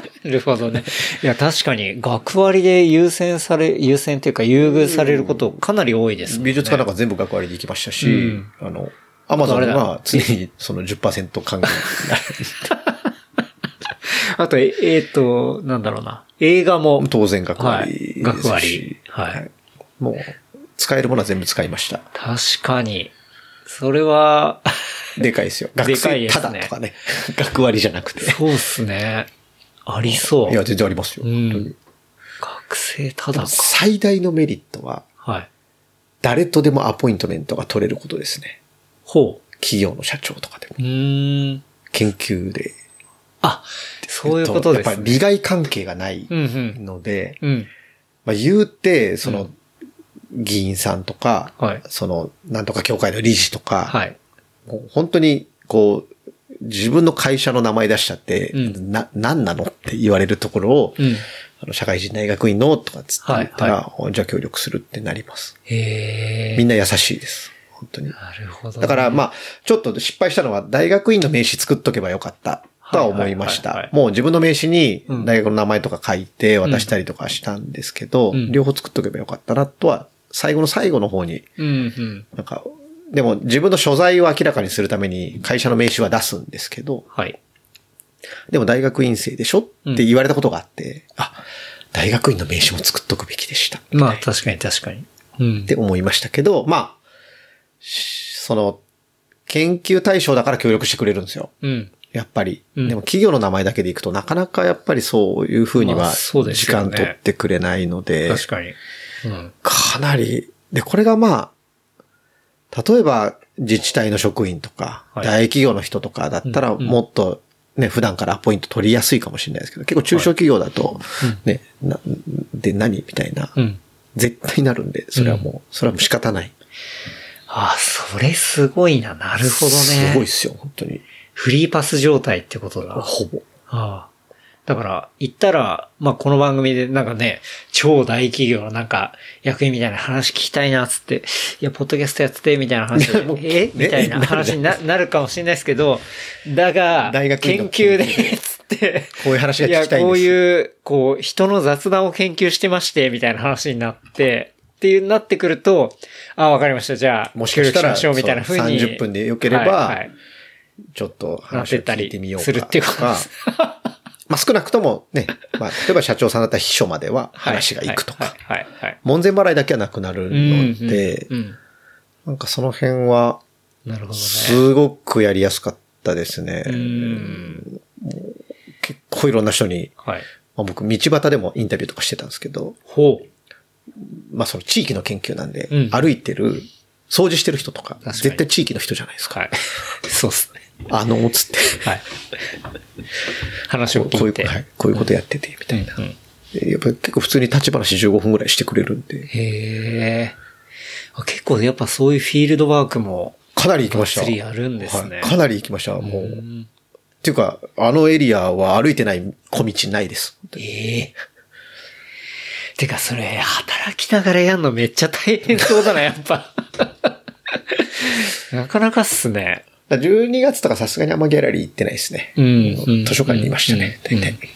るほどね。いや、確かに、学割で優先され、優先っていうか優遇されることかなり多いですね。美術科なんか全部学割で行きましたし、うんあの、アマゾンは常にその10%還元。あと、ええーっと、なんだろうな。映画も。当然学割はい学割はいもう、使えるものは全部使いました。確かに。それは、でかいですよ。学生ただとかね。学割じゃなくて。そうっすね。ありそう。いや、全然ありますよ。うん学生ただか。最大のメリットは、はい。誰とでもアポイントメントが取れることですね。ほ企業の社長とかでも。う。ん。研究で。あ、そういうことですやっぱり利害関係がないうんうん。ので、うん。まあ、言うて、その、議員さんとか、はいその、なんとか協会の理事とか、はい。もう本当に、こう、自分の会社の名前出しちゃって、うんな、何なのって言われるところを、うん。あの社会人大学院のとかつって言ったら、はじゃあ協力するってなります。へえ。みんな優しいです。本当に。なるほどね。だから、まあ、ちょっと失敗したのは、大学院の名刺作っとけばよかった。とは思いましたはいはいはいは。いもう自分の名刺にうん大学の名前とか書いて渡したりとかしたんですけど、うん両方作っとけばよかったなとは、最後の最後の方に。なんか、でも自分の所在を明らかにするために会社の名刺は出すんですけど、はい。でも大学院生でしょって言われたことがあって、あ、大学院の名刺も作っとくべきでした。まあ、確かに確かに。うんっ。て思いましたけど、まあ、しその、研究対象だから協力してくれるんですよ。うん。やっぱり。うんでも企業の名前だけでいくとなかなかやっぱりそういうふうにまあはそうです時間取ってくれないので、確かに。うん。かなり、で、これがまあ、例えば自治体の職員とか、はい大企業の人とかだったらもっとね、普段からアポイント取りやすいかもしれないですけど、結構中小企業だと、ね、なで何？みたいな、うん。絶対なるんで、それはもう、それはもう仕方ない。あ、それすごいな。なるほどね。すごいっすよ、本当に。フリーパス状態ってことだ。ほぼ。ああ。だから、言ったら、まあ、この番組でなんかね、超大企業のなんか、役員みたいな話聞きたいな、つって、いや、ポッドキャストやってて、みたいな話で え？ね？みたいな話にななるかもしれないですけど、だが、大学研究で、つって、こういう話が聞きたいんですや、こういう、こう、人の雑談を研究してまして、みたいな話になって、っていうなってくると、ああ、わかりました。じゃあ、もしかしたらしましょう、みたいな風に。そう30分で良ければはいはいちょっと話を聞いてみりようかするっていうことです。まあ少なくともね、まあ例えば社長さんだったら秘書までは話が行くとか。門前払いだけはなくなるので、なんかその辺は、なるほどね。すごくやりやすかったですね。うん。結構いろんな人に、はい。まあ、僕道端でもインタビューとかしてたんですけど、ほう。まあその地域の研究なんで、うん歩いてる、掃除してる人とか、絶対地域の人じゃないですか。はい。そうっすね。あの、つって、はい。話をこういう、聞いて。はい、こういうことやってて、みたいな。うんでやっぱり結構普通に立ち話15分ぐらいしてくれるんで、へえ。あ結構やっぱそういうフィールドワークも、かなり行きました。りやるんですねはいかなり行きました。もう。っうんていうか、あのエリアは歩いてない小道ないです。ええてかそれ、働きながらやんのめっちゃ大変そうだな、やっぱ。なかなかっすね。だから12月とかさすがにあんまギャラリー行ってないですね。うん図書館にいましたね、うん大体。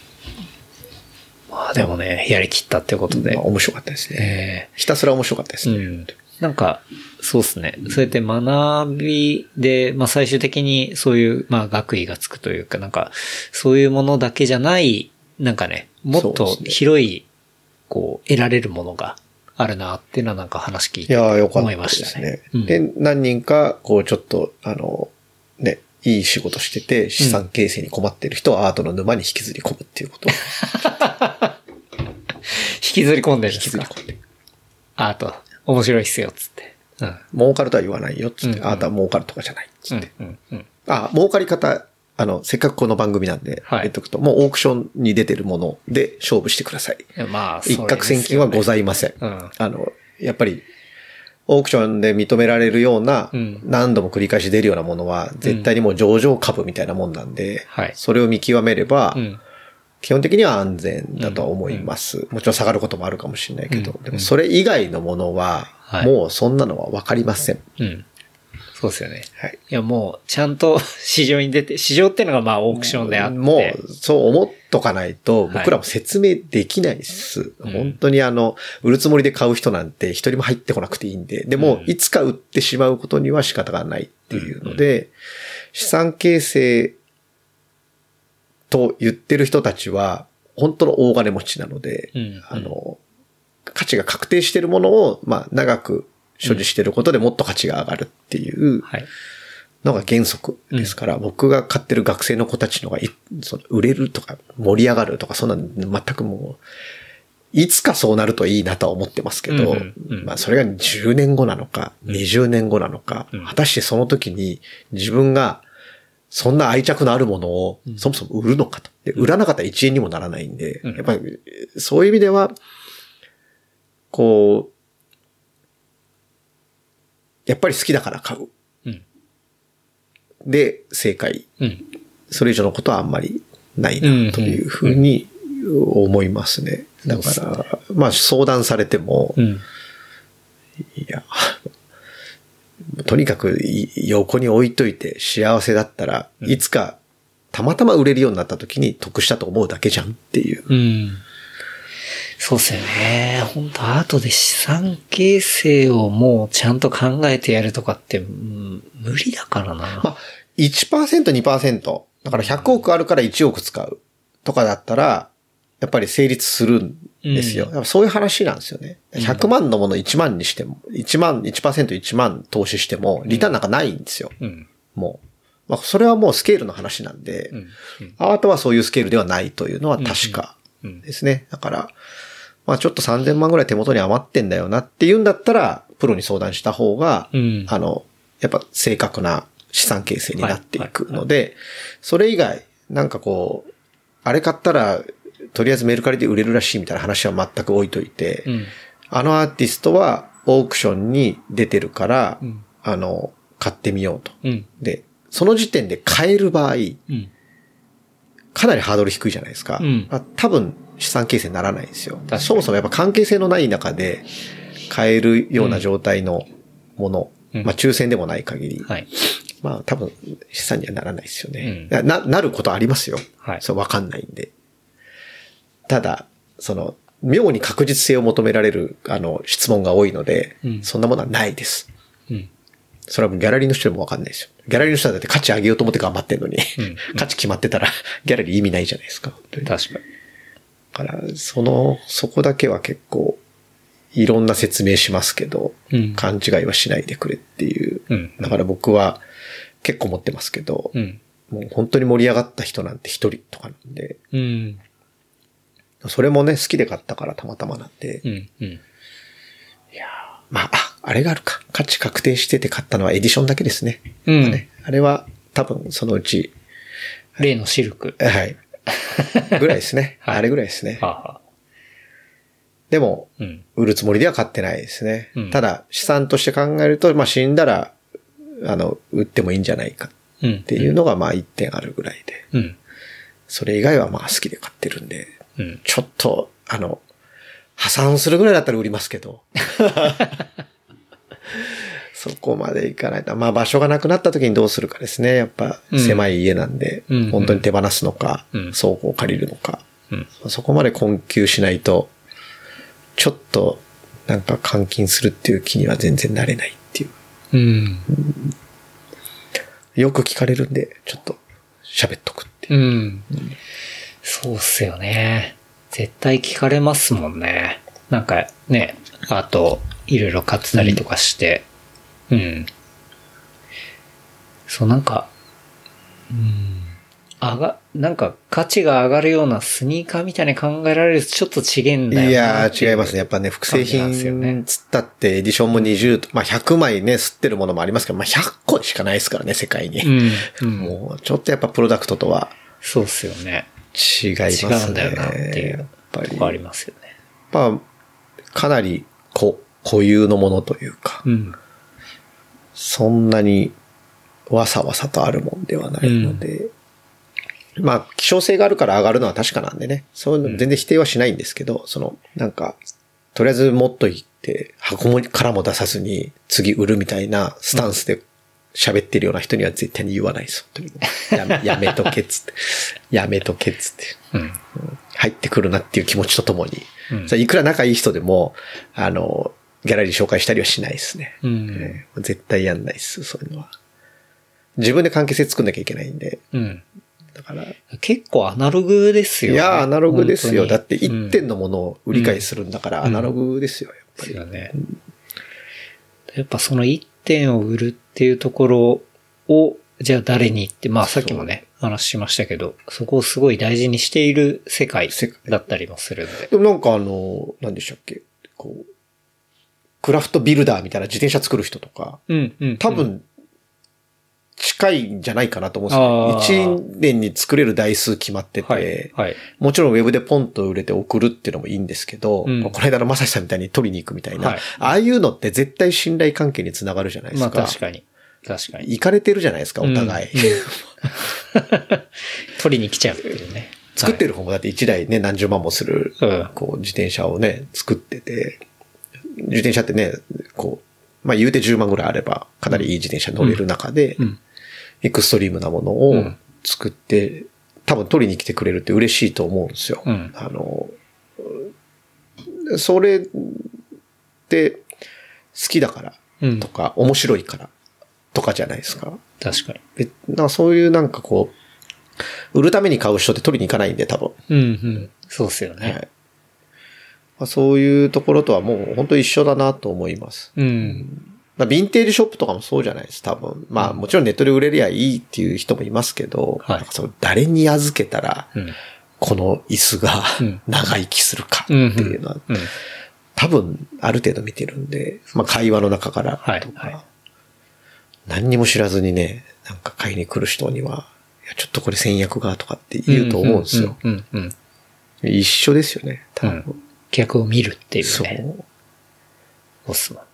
まあでもね、やりきったってことでまあ。面白かったですね。えひたすら面白かったですね。うん。なんか、そうですね。そうやって学びで、まあ最終的にそういう、まあ学位がつくというか、なんか、そういうものだけじゃない、なんかね、もっと広い、こう、得られるものがあるなっていうのはなんか話聞いていやーよかっ思いまたでしたねすね。。うんで、何人か、こうちょっと、あの、ね、いい仕事してて、資産形成に困ってる人をアートの沼に引きずり込むっていうことを 引きずり込んでるん引きですか？ずり込んで。アート、面白いっすよ、つって。うん。儲かるとは言わないよ、つって。うんうんあなたは儲かるとかじゃない、つって。うん、うん。あ、儲かり方、あの、せっかくこの番組なんで、はい言っとくと、もうオークションに出てるもので勝負してください。まあ、一攫千金はございません。うんあの、やっぱり、オークションで認められるような、うん何度も繰り返し出るようなものは、絶対にもう上場株みたいなもんなんで、はいそれを見極めれば、うん。基本的には安全だとは思います。もちろん下がることもあるかもしれないけど、うんでもそれ以外のものは、はいもうそんなのはわかりません。うん。そうですよね。はい。いや、もう、ちゃんと 市場に出て、市場っていうのがまあオークションであって。もう、そう思っとかないと、はい。僕らも説明できないです。うん。本当にあの、売るつもりで買う人なんて一人も入ってこなくていいんで、でも、うん。いつか売ってしまうことには仕方がないっていうので、資産形成と言ってる人たちは、本当の大金持ちなので、うん。あの、価値が確定しているものを、まあ、長く所持していることでもっと価値が上がるっていうはい。のが原則ですから、僕が買ってる学生の子たちのがい、その売れるとか盛り上がるとか、そんなの全くもう、いつかそうなるといいなとは思ってますけど、うんうんうん。まあそれが10年後なのか、20年後なのか、うん。果たしてその時に自分がそんな愛着のあるものをそもそも売るのかと。で売らなかったら1円にもならないんで、うん。やっぱりそういう意味では、こう、やっぱり好きだから買う。うん。で、正解。うん。それ以上のことはあんまりないな、というふうに思いますね。だから、まあ相談されても、うん。いや、とにかくい横に置いといて幸せだったら、いつかたまたま売れるようになった時に得したと思うだけじゃんっていう。うん。そうっすよね。本当アートで資産形成をもうちゃんと考えてやるとかって、うん無理だからな。まあ、1%、2%。だから100億あるから1億使うとかだったら、やっぱり成立するんですよ。うんそういう話なんですよね。100万のもの1万にしても、1万、1%、1万投資しても、リターンなんかないんですよ。うん。もう。まあ、それはもうスケールの話なんで、うん。アートはそういうスケールではないというのは確かうんですね。だから、まあちょっと3000万ぐらい手元に余ってんだよなって言うんだったら、プロに相談した方が、うんあの、やっぱ正確な資産形成になっていくので、それ以外、なんかこう、あれ買ったら、とりあえずメルカリで売れるらしいみたいな話は全く置いといて、うん。あのアーティストはオークションに出てるから、うんあの、買ってみようと。うん。で、その時点で買える場合、うん。かなりハードル低いじゃないですか。うんあ多分資産形成にならないんですよそもそもやっぱ関係性のない中で買えるような状態のもの、うんまあ抽選でもない限り、はい。まあ多分資産にはならないですよね。うんな、なることありますよ。はいそうわかんないんで。ただ、その、妙に確実性を求められる、あの、質問が多いので、うんそんなものはないです。うん。それはもうギャラリーの人でもわかんないですよ。ギャラリーの人はだって価値上げようと思って頑張ってんのに、うん 価値決まってたら ギャラリー意味ないじゃないですか。本当にだ確から、その、そこだけは結構、いろんな説明しますけど、うん勘違いはしないでくれっていう。うんだから僕は結構持ってますけど、うん。もう本当に盛り上がった人なんて一人とかなんで、うん。それもね、好きで買ったからたまたまなんで、うん。うん。まあ、あ、あれがあるか。価値確定してて買ったのはエディションだけですね。うんまあね、あれは多分そのうち、例のシルク。はい。ぐらいですね。はいあれぐらいですね。はあ、はあ、でも、うん。売るつもりでは買ってないですね。うんただ、資産として考えると、まあ死んだら、あの、売ってもいいんじゃないかうん。っていうのが、まあ一点あるぐらいで。うん。それ以外はまあ好きで買ってるんで、うん。ちょっと、あの、破産するぐらいだったら売りますけど。そこまでいかないと。まあ場所がなくなった時にどうするかですね。やっぱうん狭い家なんで、うん本当に手放すのか、うん倉庫を借りるのか。うん。そこまで困窮しないと、ちょっとなんか換金するっていう気には全然なれないっていう。うん。よく聞かれるんで、ちょっと喋っとくっていう。うん。そうっすよね。絶対聞かれますもんね。なんかね、あと、いろいろ買ってたりとかして。うん。そう、なんか、うん。上が、なんか価値が上がるようなスニーカーみたいに考えられるとちょっと違えんだよないやー、違いますね。やっぱね、複製品つったってエディションも20と、まあ100枚ね、吸ってるものもありますけど、まあ100個しかないですからね、世界に。うん。うん。もう、ちょっとやっぱプロダクトとはそうっすよね。違いますね。違うんだよなっていやっうぱり。ありますよね。まあ、かなり、こ、固有のものというか、うん。そんなにわさわさとあるもんではないので、まあ、希少性があるから上がるのは確かなんでね、そういうの全然否定はしないんですけど、その、なんか、とりあえず持っといて、箱もからも出さずに次売るみたいなスタンスで喋ってるような人には絶対に言わないです、本当に。やめ やめとけっつって。やめとけっつって。うん。入ってくるなっていう気持ちとともに、うんいくら仲いい人でも、あの、ギャラリー紹介したりはしないですね。うんえー絶対やんないです、そういうのは。自分で関係性作んなきゃいけないんで。うん。だから、結構アナログですよね。いや、アナログですよ。だって1点のものを売り買いするんだから、うんアナログですよ、やっぱり。ですよね。やっぱその一点を売るっていうところを、じゃあ誰にって、まあさっきもね、話しましたけど、そこをすごい大事にしている世界世界だったりもするんで。でもなんかあの、何でしたっけ、こう、クラフトビルダーみたいな自転車作る人とか、うん、うん。多分、近いんじゃないかなと思うんですよ。1年に作れる台数決まってて、はい、はい。もちろんウェブでポンと売れて送るっていうのもいいんですけど、うんこの間のまさしさんみたいに取りに行くみたいな、はいああいうのって絶対信頼関係につながるじゃないですまか。あ確かに。確かに。行かれてるじゃないですか、お互い。うんうん取りに来ちゃうっていうね。作ってる方もだって1台ね、何十万もする、うんこう、自転車をね、作ってて、自転車ってね、こう、まあ言うて10万ぐらいあれば、かなりいい自転車乗れる中で、うんエクストリームなものをうん作って、多分取りに来てくれるって嬉しいと思うんですよ。うんあの、それって好きだからうんとか、面白いからとかじゃないですか。確かに。でなそういうなんかこう、売るために買う人って取りに行かないんで多分。うん、うん。そうっすよね。はいまあ、そういうところとはもう本当一緒だなと思います。うん。まあ、ヴィンテージショップとかもそうじゃないです、多分。まあ、もちろんネットで売れりゃいいっていう人もいますけど、はいその誰に預けたら、うん。この椅子がうん長生きするかってうん。いうのは、うん。多分ある程度見てるんで、まあ会話の中からとか、はいはい何にも知らずにね、なんか買いに来る人には、いや、ちょっとこれ戦略がとかって言うと思うんですよ。うん、うん、うん。一緒ですよね、多分。客を見るっていうそう。ね。そうっすもんね。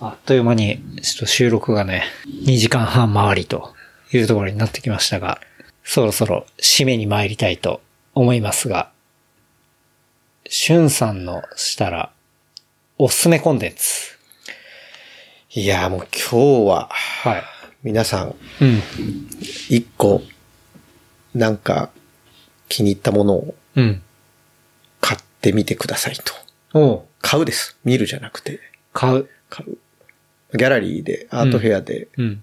あっという間に、ちょっと収録がね、2時間半回りというところになってきましたが、そろそろ締めに参りたいと思いますが、しゅんさんのしたら、おすすめコンテンツ。いや、もう今日は、はい。皆さん、うん。一個、なんか、気に入ったものをうん。買ってみてくださいと。買うです。見るじゃなくて、買う。買う。ギャラリーで、アートフェアでうん。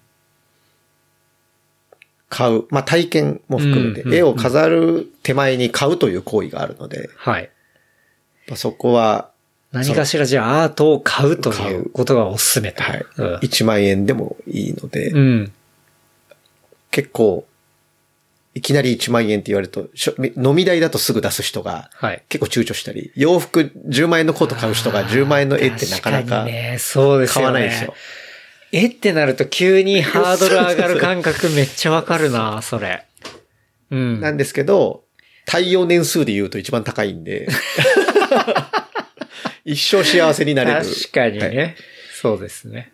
買う。まあ、体験も含めて、絵を飾る手前に買うという行為があるので、はい。まあ、そこは、何かしらじゃあアートを買うと買いううことがおすすめと。はい。うん1万円でもいいので、うん。結構、いきなり1万円って言われると、飲み代だとすぐ出す人がはい。結構躊躇したり、洋服10万円のコート買う人が10万円の絵ってなかな確かにね、そうです買。わないですよ。えってなると急にハードル上がる感覚めっちゃわかるな、それ。うん。なんですけど、対応年数で言うと一番高いんで、一生幸せになれる。確かにはいね。そうですね。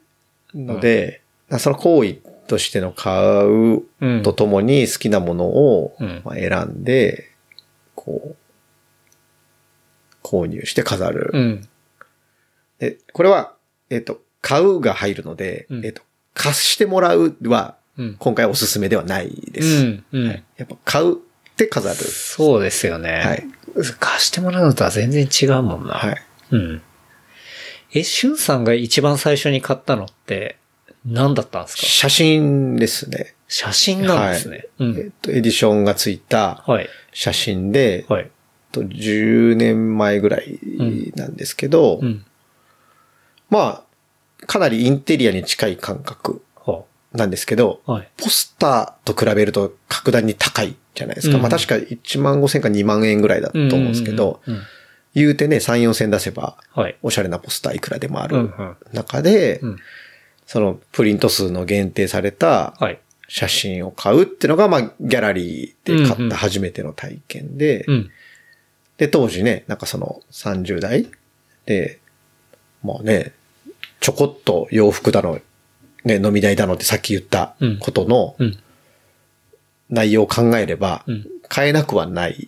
ので、その行為としての買ううん。とともに好きなものをうんまあ選んで、こう、購入して飾る。うん。で、これは、えっ、と、買うが入るので、うんえっ、と、貸してもらうは、うん。今回おすすめではないでうす。ん。うん。はいやっぱ買うって飾る。そうですよね。はい。貸してもらうのとは全然違うもんな。はい。うん。え、しゅんさんが一番最初に買ったのって何だったんですか？写真ですね。写真なんですね。うえっ、ん。と、エディションがついたはい。写真で、はい。えっと10年前ぐらいなんですけど、うん。まあ、かなりインテリアに近い感覚はなんですけど、あはい。ポスターと比べると格段に高いじゃないですか。うんまあ確か1万5千か2万円ぐらいだと思うんですけど、うん。うん言うてね、3、4千出せば、はい。おしゃれなポスターいくらでもあるうんうん中で、うんそのプリント数の限定されたはい。写真を買うっていうのが、まあ、ギャラリーで買った初めての体験で、うん。で、当時ね、なんかその30代で、まあね、ちょこっと洋服だの、ね、飲み代だのってさっき言ったことのうん。内容を考えればうん、買えなくはない。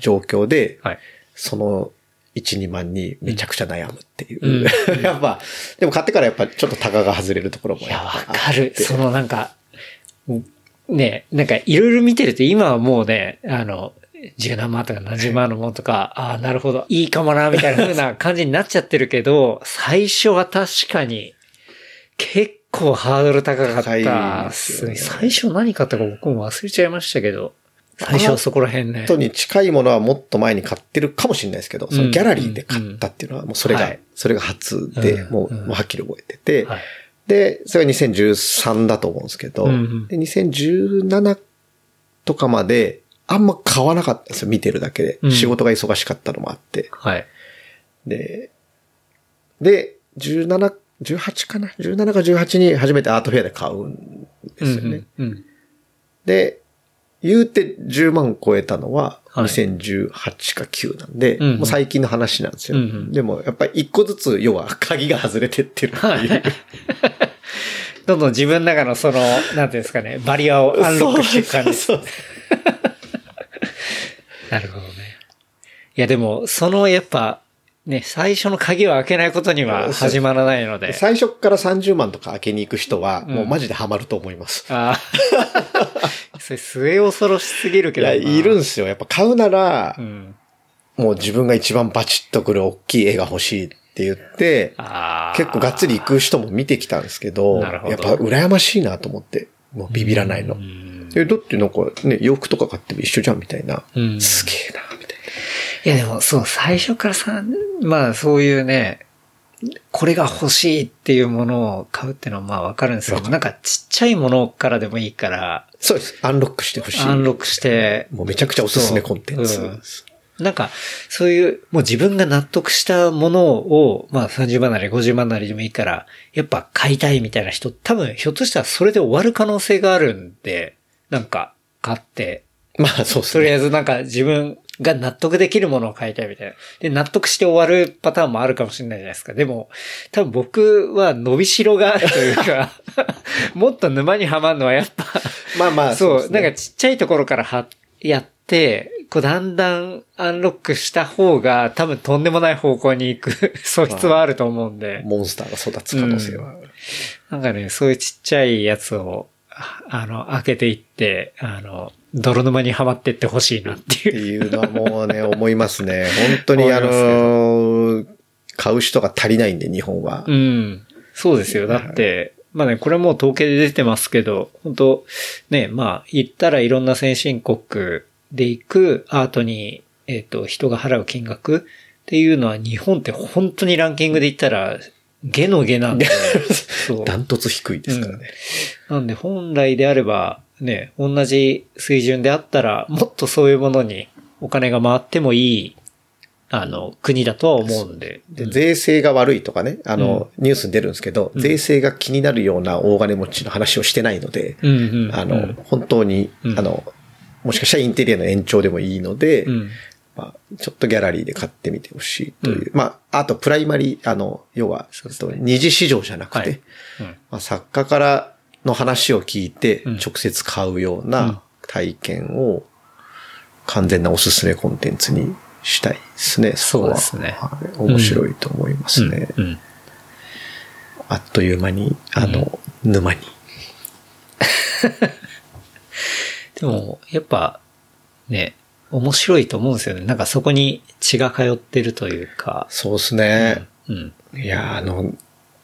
状況で、はい。その1、2万にめちゃくちゃ悩むっていう。うん。やっぱ、でも買ってからやっぱちょっとタガが外れるところもいや、わぱかる。そのなんか、ね、なんかいろいろ見てると今はもうね、あの、十何万とか何十万のものとか、ああ、なるほど、いいかもな、みたいな風な感じになっちゃってるけど、最初は確かに、結構ハードル高かったね。最初何買ったか僕も忘れちゃいましたけど、最初はそこら辺ね。本当に近いものはもっと前に買ってるかもしれないですけど、そのギャラリーで買ったっていうのはもうそれが、はいそれが初で、うんもう、うんもうはっきり覚えてて、はい。で、それが2013だと思うんですけど、で2017とかまであんま買わなかったんですよ、見てるだけで。うん仕事が忙しかったのもあって。はい。で、で、17、18かな ?17 か18に初めてアートフェアで買うんですよね。うんうん。で、言うて10万超えたのははい2018か9なんで、うんうんもう最近の話なんですよ。うんうんでもやっぱり一個ずつ要は鍵が外れてってるっていう。はい。どんどん自分の中のその、なんていうんですかね、バリアをアンロックしていく感じです。そう なるほどね。いやでも、そのやっぱ、ね、最初の鍵を開けないことには始まらないので。最初から30万とか開けに行く人は、うんもうマジでハマると思います。ああ。それ末恐ろしすぎるけどな。いや、いるんすよ。やっぱ買うならう、ん。もう自分が一番バチッとくる大きい絵が欲しいって言って。結構がっつり行く人も見てきたんですけど、どやっぱ羨ましいなと思って、もうビビらないのう。んえ、だってなんかね、洋服とか買っても一緒じゃんみたいな。うんすげえな、みたいいやでも、そう、最初からさ、まあそういうね、これが欲しいっていうものを買うっていうのはまあわかるんですけど、なんかちっちゃいものからでもいいから、な。そうです。アンロックしてほしい。アンロックして、もうめちゃくちゃおすすめコンテンツそううんなんか、そういう、もう自分が納得したものを、まあ30万なり50万なりでもいいから、やっぱ買いたいみたいな人、多分ひょっとしたらそれで終わる可能性があるんで、なんか、買って、まあそうですとりあね。えずなんか自分が納得できるものを買いたいみたいな。で、納得して終わるパターンもあるかもしれないじゃないですか。でも、多分僕は伸びしろがあるというか、もっと沼にはまるのはやっぱ、まあまあ、そう、ですねなんかちっちゃいところからは、やって、こうだんだんアンロックした方が多分とんでもない方向に行く 素質はあると思うんで。モンスターが育つ可能性は。なんかね、そういうちっちゃいやつを、ああの、開けていって、あの、泥沼にはまってってほしいなってっていう。いうのはもうね、思いますね。本当にあの、買う人が足りないんで、日本はう。ん。そうですよ。だって、まあね、これもう統計で出てますけど、本当ね、まあ、言ったらいろんな先進国で行くアートに、えっ、と、人が払う金額っていうのは日本って本当にランキングで言ったら、下の下なんで。ダントツ低いですからね。なんで本来であれば、ね、同じ水準であったら、もっとそういうものにお金が回ってもいい、あの、国だとは思うんで。で、税制が悪いとかね、あの、ニュースに出るんですけど、税制が気になるような大金持ちの話をしてないので、うんうん。あのうん、本当に、うん。あの、もしかしたらインテリアの延長でもいいので、うん。まあ、ちょっとギャラリーで買ってみてほしいという。まあ、あとプライマリー、あの、要は、二次市場じゃなくて、はい。うん。まあ、作家からの話を聞いてうん、直接買うよううんな体験を、完全なおすすめコンテンツにしたいですね。こはそうですねはい面白いと思いますね。うんうん。あっという間に、あの、沼に。でも、やっぱ、ね、面白いと思うんですよね。なんかそこに血が通ってるというか。そうですね。うん。いや、あの、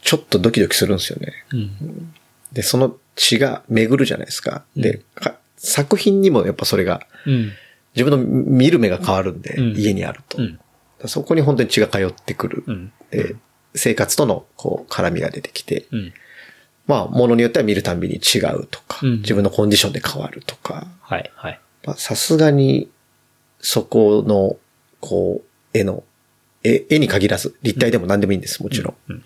ちょっとドキドキするんですよね。うん。で、その血が巡るじゃないですか。で、か作品にもやっぱそれが、うん。自分の見る目が変わるんで、うん家にあると。うん。そこに本当に血が通ってくる。うん。で、生活との、こう、絡みが出てきて、うん。まあ、ものによっては見るたんびに違うとか、うん自分のコンディションで変わるとか、はい、はい。まあさすがに、そこの、こう、絵の、絵、絵に限らず、立体でも何でもいいんです、もちろん。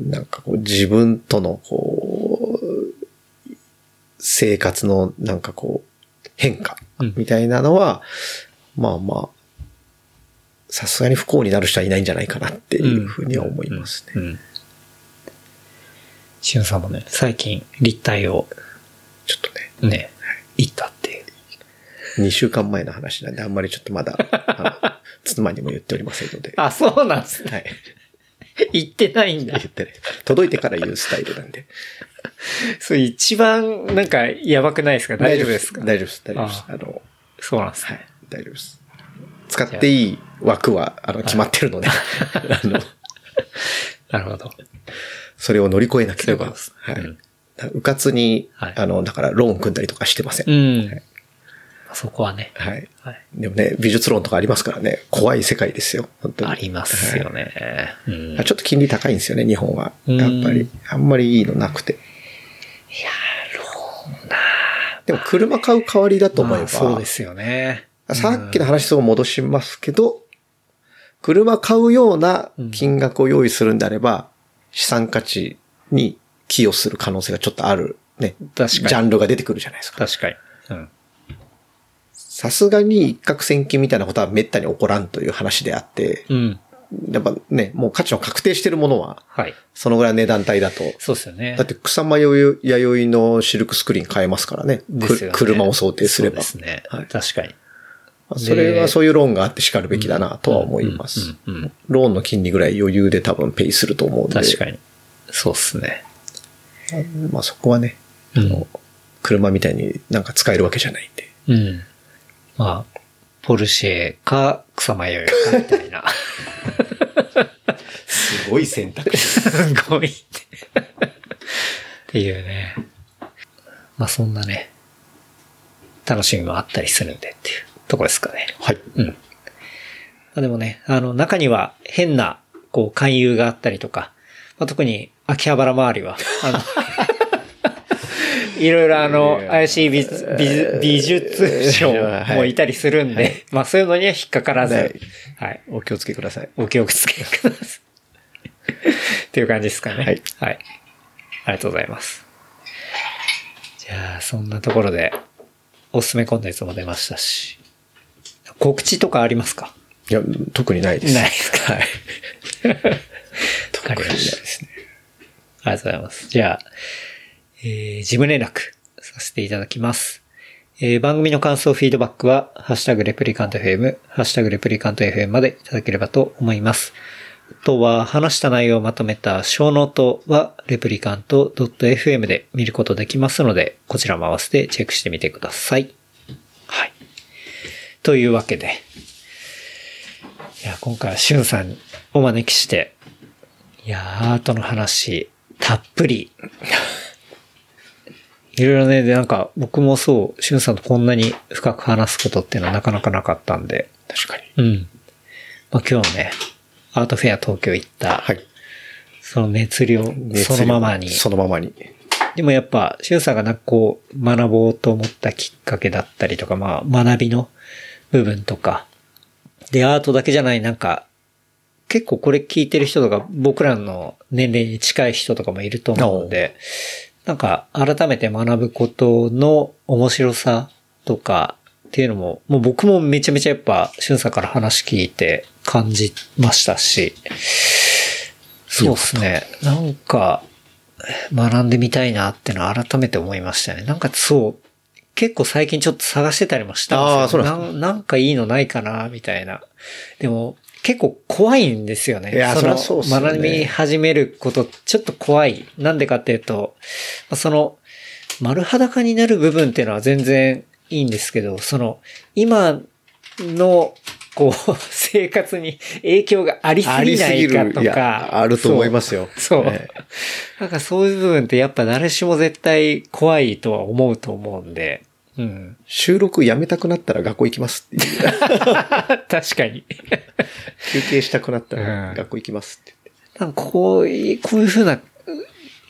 うんなんかこう、自分との、こう、生活の、なんかこう、変化うん、みたいなのは、まあまあ、さすがに不幸になる人はいないんじゃないかなっていうふうには思いますね。うん。うん。しゅんさんもね、最近立体をちょっとね、ね、行ったっていう。2週間前の話なんで、あんまりちょっとまだ、妻にも言っておりませんので。あ、そうなんですね。はい。行ってないんだ言。ってね。届いてから言うスタイルなんで。それ一番なんかやばくないですか？大丈夫ですか？大丈夫です。大丈夫です。ああの、そうなんですね。はい。大丈夫です。使っていい枠は、あの、決まってるので、あの、なるほど。それを乗り越えなければ。そういうことですはい。うんうかつに、はいあの、だからローン組んだりとかしてません。うん。はいそこはね。はい。はい。でもね、美術ローンとかありますからね、怖い世界ですよ。本当に。ありますよね。うん。はいちょっと金利高いんですよね、日本は。うんやっぱり。あんまりいいのなくて。いやー、ローンなでも車買う代わりだと思えば、まあそうですよね。さっきの話と戻しますけど、車買うような金額を用意するんであれば、資産価値に寄与する可能性がちょっとあるね。確かにジャンルが出てくるじゃないですか。確かに。うん。さすがに一攫千金みたいなことは滅多に起こらんという話であって、うん。やっぱね、もう価値の確定してるものは、はい。そのぐらいの値段帯だと、そうですよね。だって草間弥生のシルクスクリーン買えますからね。ですよねく車を想定すれば。そうですね。はい確かに。それはそういうローンがあって叱るべきだなとは思います。ローンの金利ぐらい余裕で多分ペイすると思うんで。確かに。そうっすね。まあそこはね、あの、うん車みたいになんか使えるわけじゃないんで。うん。まあ、ポルシェか草間弥生かみたいな。すごい選択肢。すごいって。っていうね。まあそんなね、楽しみもあったりするんでっていうところですかね。はい。うん。まあでもね、あの中には変な、こう、勧誘があったりとか、まあ、特に秋葉原周りは、あの、いろいろあの、怪しい美術美美術商もいたりするんで、まあそういうのには引っかからず、ははいい。お気をつけください。お気をつけください。っていう感じですかね。はい。はい。ありがとうございます。じゃあ、そんなところで、おすすめコンテンツも出ましたし、告知とかありますか？いや、特にないです。ないですか？はい。特にないですね。ありがとうございます。じゃあ、えー、事務連絡させていただきます。えー、番組の感想、フィードバックは、ハッシュタグレプリカント FM、ハッシュタグレプリカント FM までいただければと思います。あとは、話した内容をまとめたショーノートは、 replicant.fm で見ることできますので、こちらも合わせてチェックしてみてください。はい。というわけで、いや、今回はしゅんさんにお招きして、いやー、アートの話、たっぷり。いろいろね、で、なんか、僕もそう、しゅんさんとこんなに深く話すことっていうのはなかなかなかったんで、確かに。うん。まあ今日ね、アートフェア東京行った、はい。その熱量、熱量そのままに。そのままに。でもやっぱ、しゅんさんがなんかこう、学ぼうと思ったきっかけだったりとか、まあ、学びの部分とか、で、アートだけじゃない、なんか、結構これ聞いてる人とか、僕らの年齢に近い人とかもいると思うんで、なんか、改めて学ぶことの面白さとかっていうのも、もう僕もめちゃめちゃやっぱ、しゅんさんから話聞いて感じましたし、そうですね。なんか、学んでみたいなってのは改めて思いましたね。なんかそう、結構最近ちょっと探してたりもしたんですよ。あーそうなんなんかいいのないかな、みたいな。でも、結構怖いんですよね。いやそりゃそうっすよね学び始めること、ちょっと怖い。なんでかっていうと、まあその、丸裸になる部分っていうのは全然いいんですけど、その、今の、こう、生活に影響がありすぎないかとか。や、あると思いますよ。そう。ねなんかそういう部分ってやっぱ誰しも絶対怖いとは思うと思うんで。うん。収録やめたくなったら学校行きますっていう。確かに。休憩したくなったうんら学校行きますって言って。なんかこういう、こういうふうな、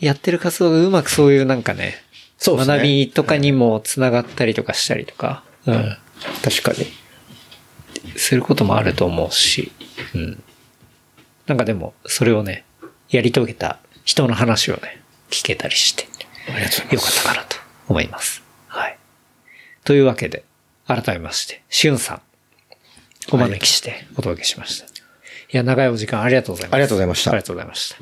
やってる活動がうまくそういうなんかね、そうね学びとかにも繋がったりとかしたりとか、うん。確かに。することもあると思うし、うん。なんかでも、それをね、やり遂げた人の話をね、聞けたりして、よかっ。たかなと思います。はい。というわけで、改めまして、しゅんさん、お招きしてお届けしました。いや、長いお時間ありがとうございます。ありがとうございましたありがとうございました。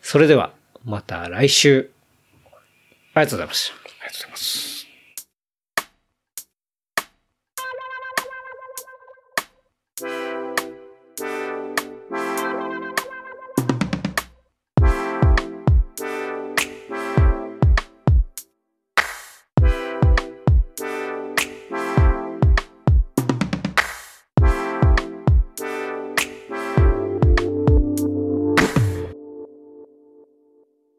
それでは、また来週、ありがとうございました。ありがとうございます。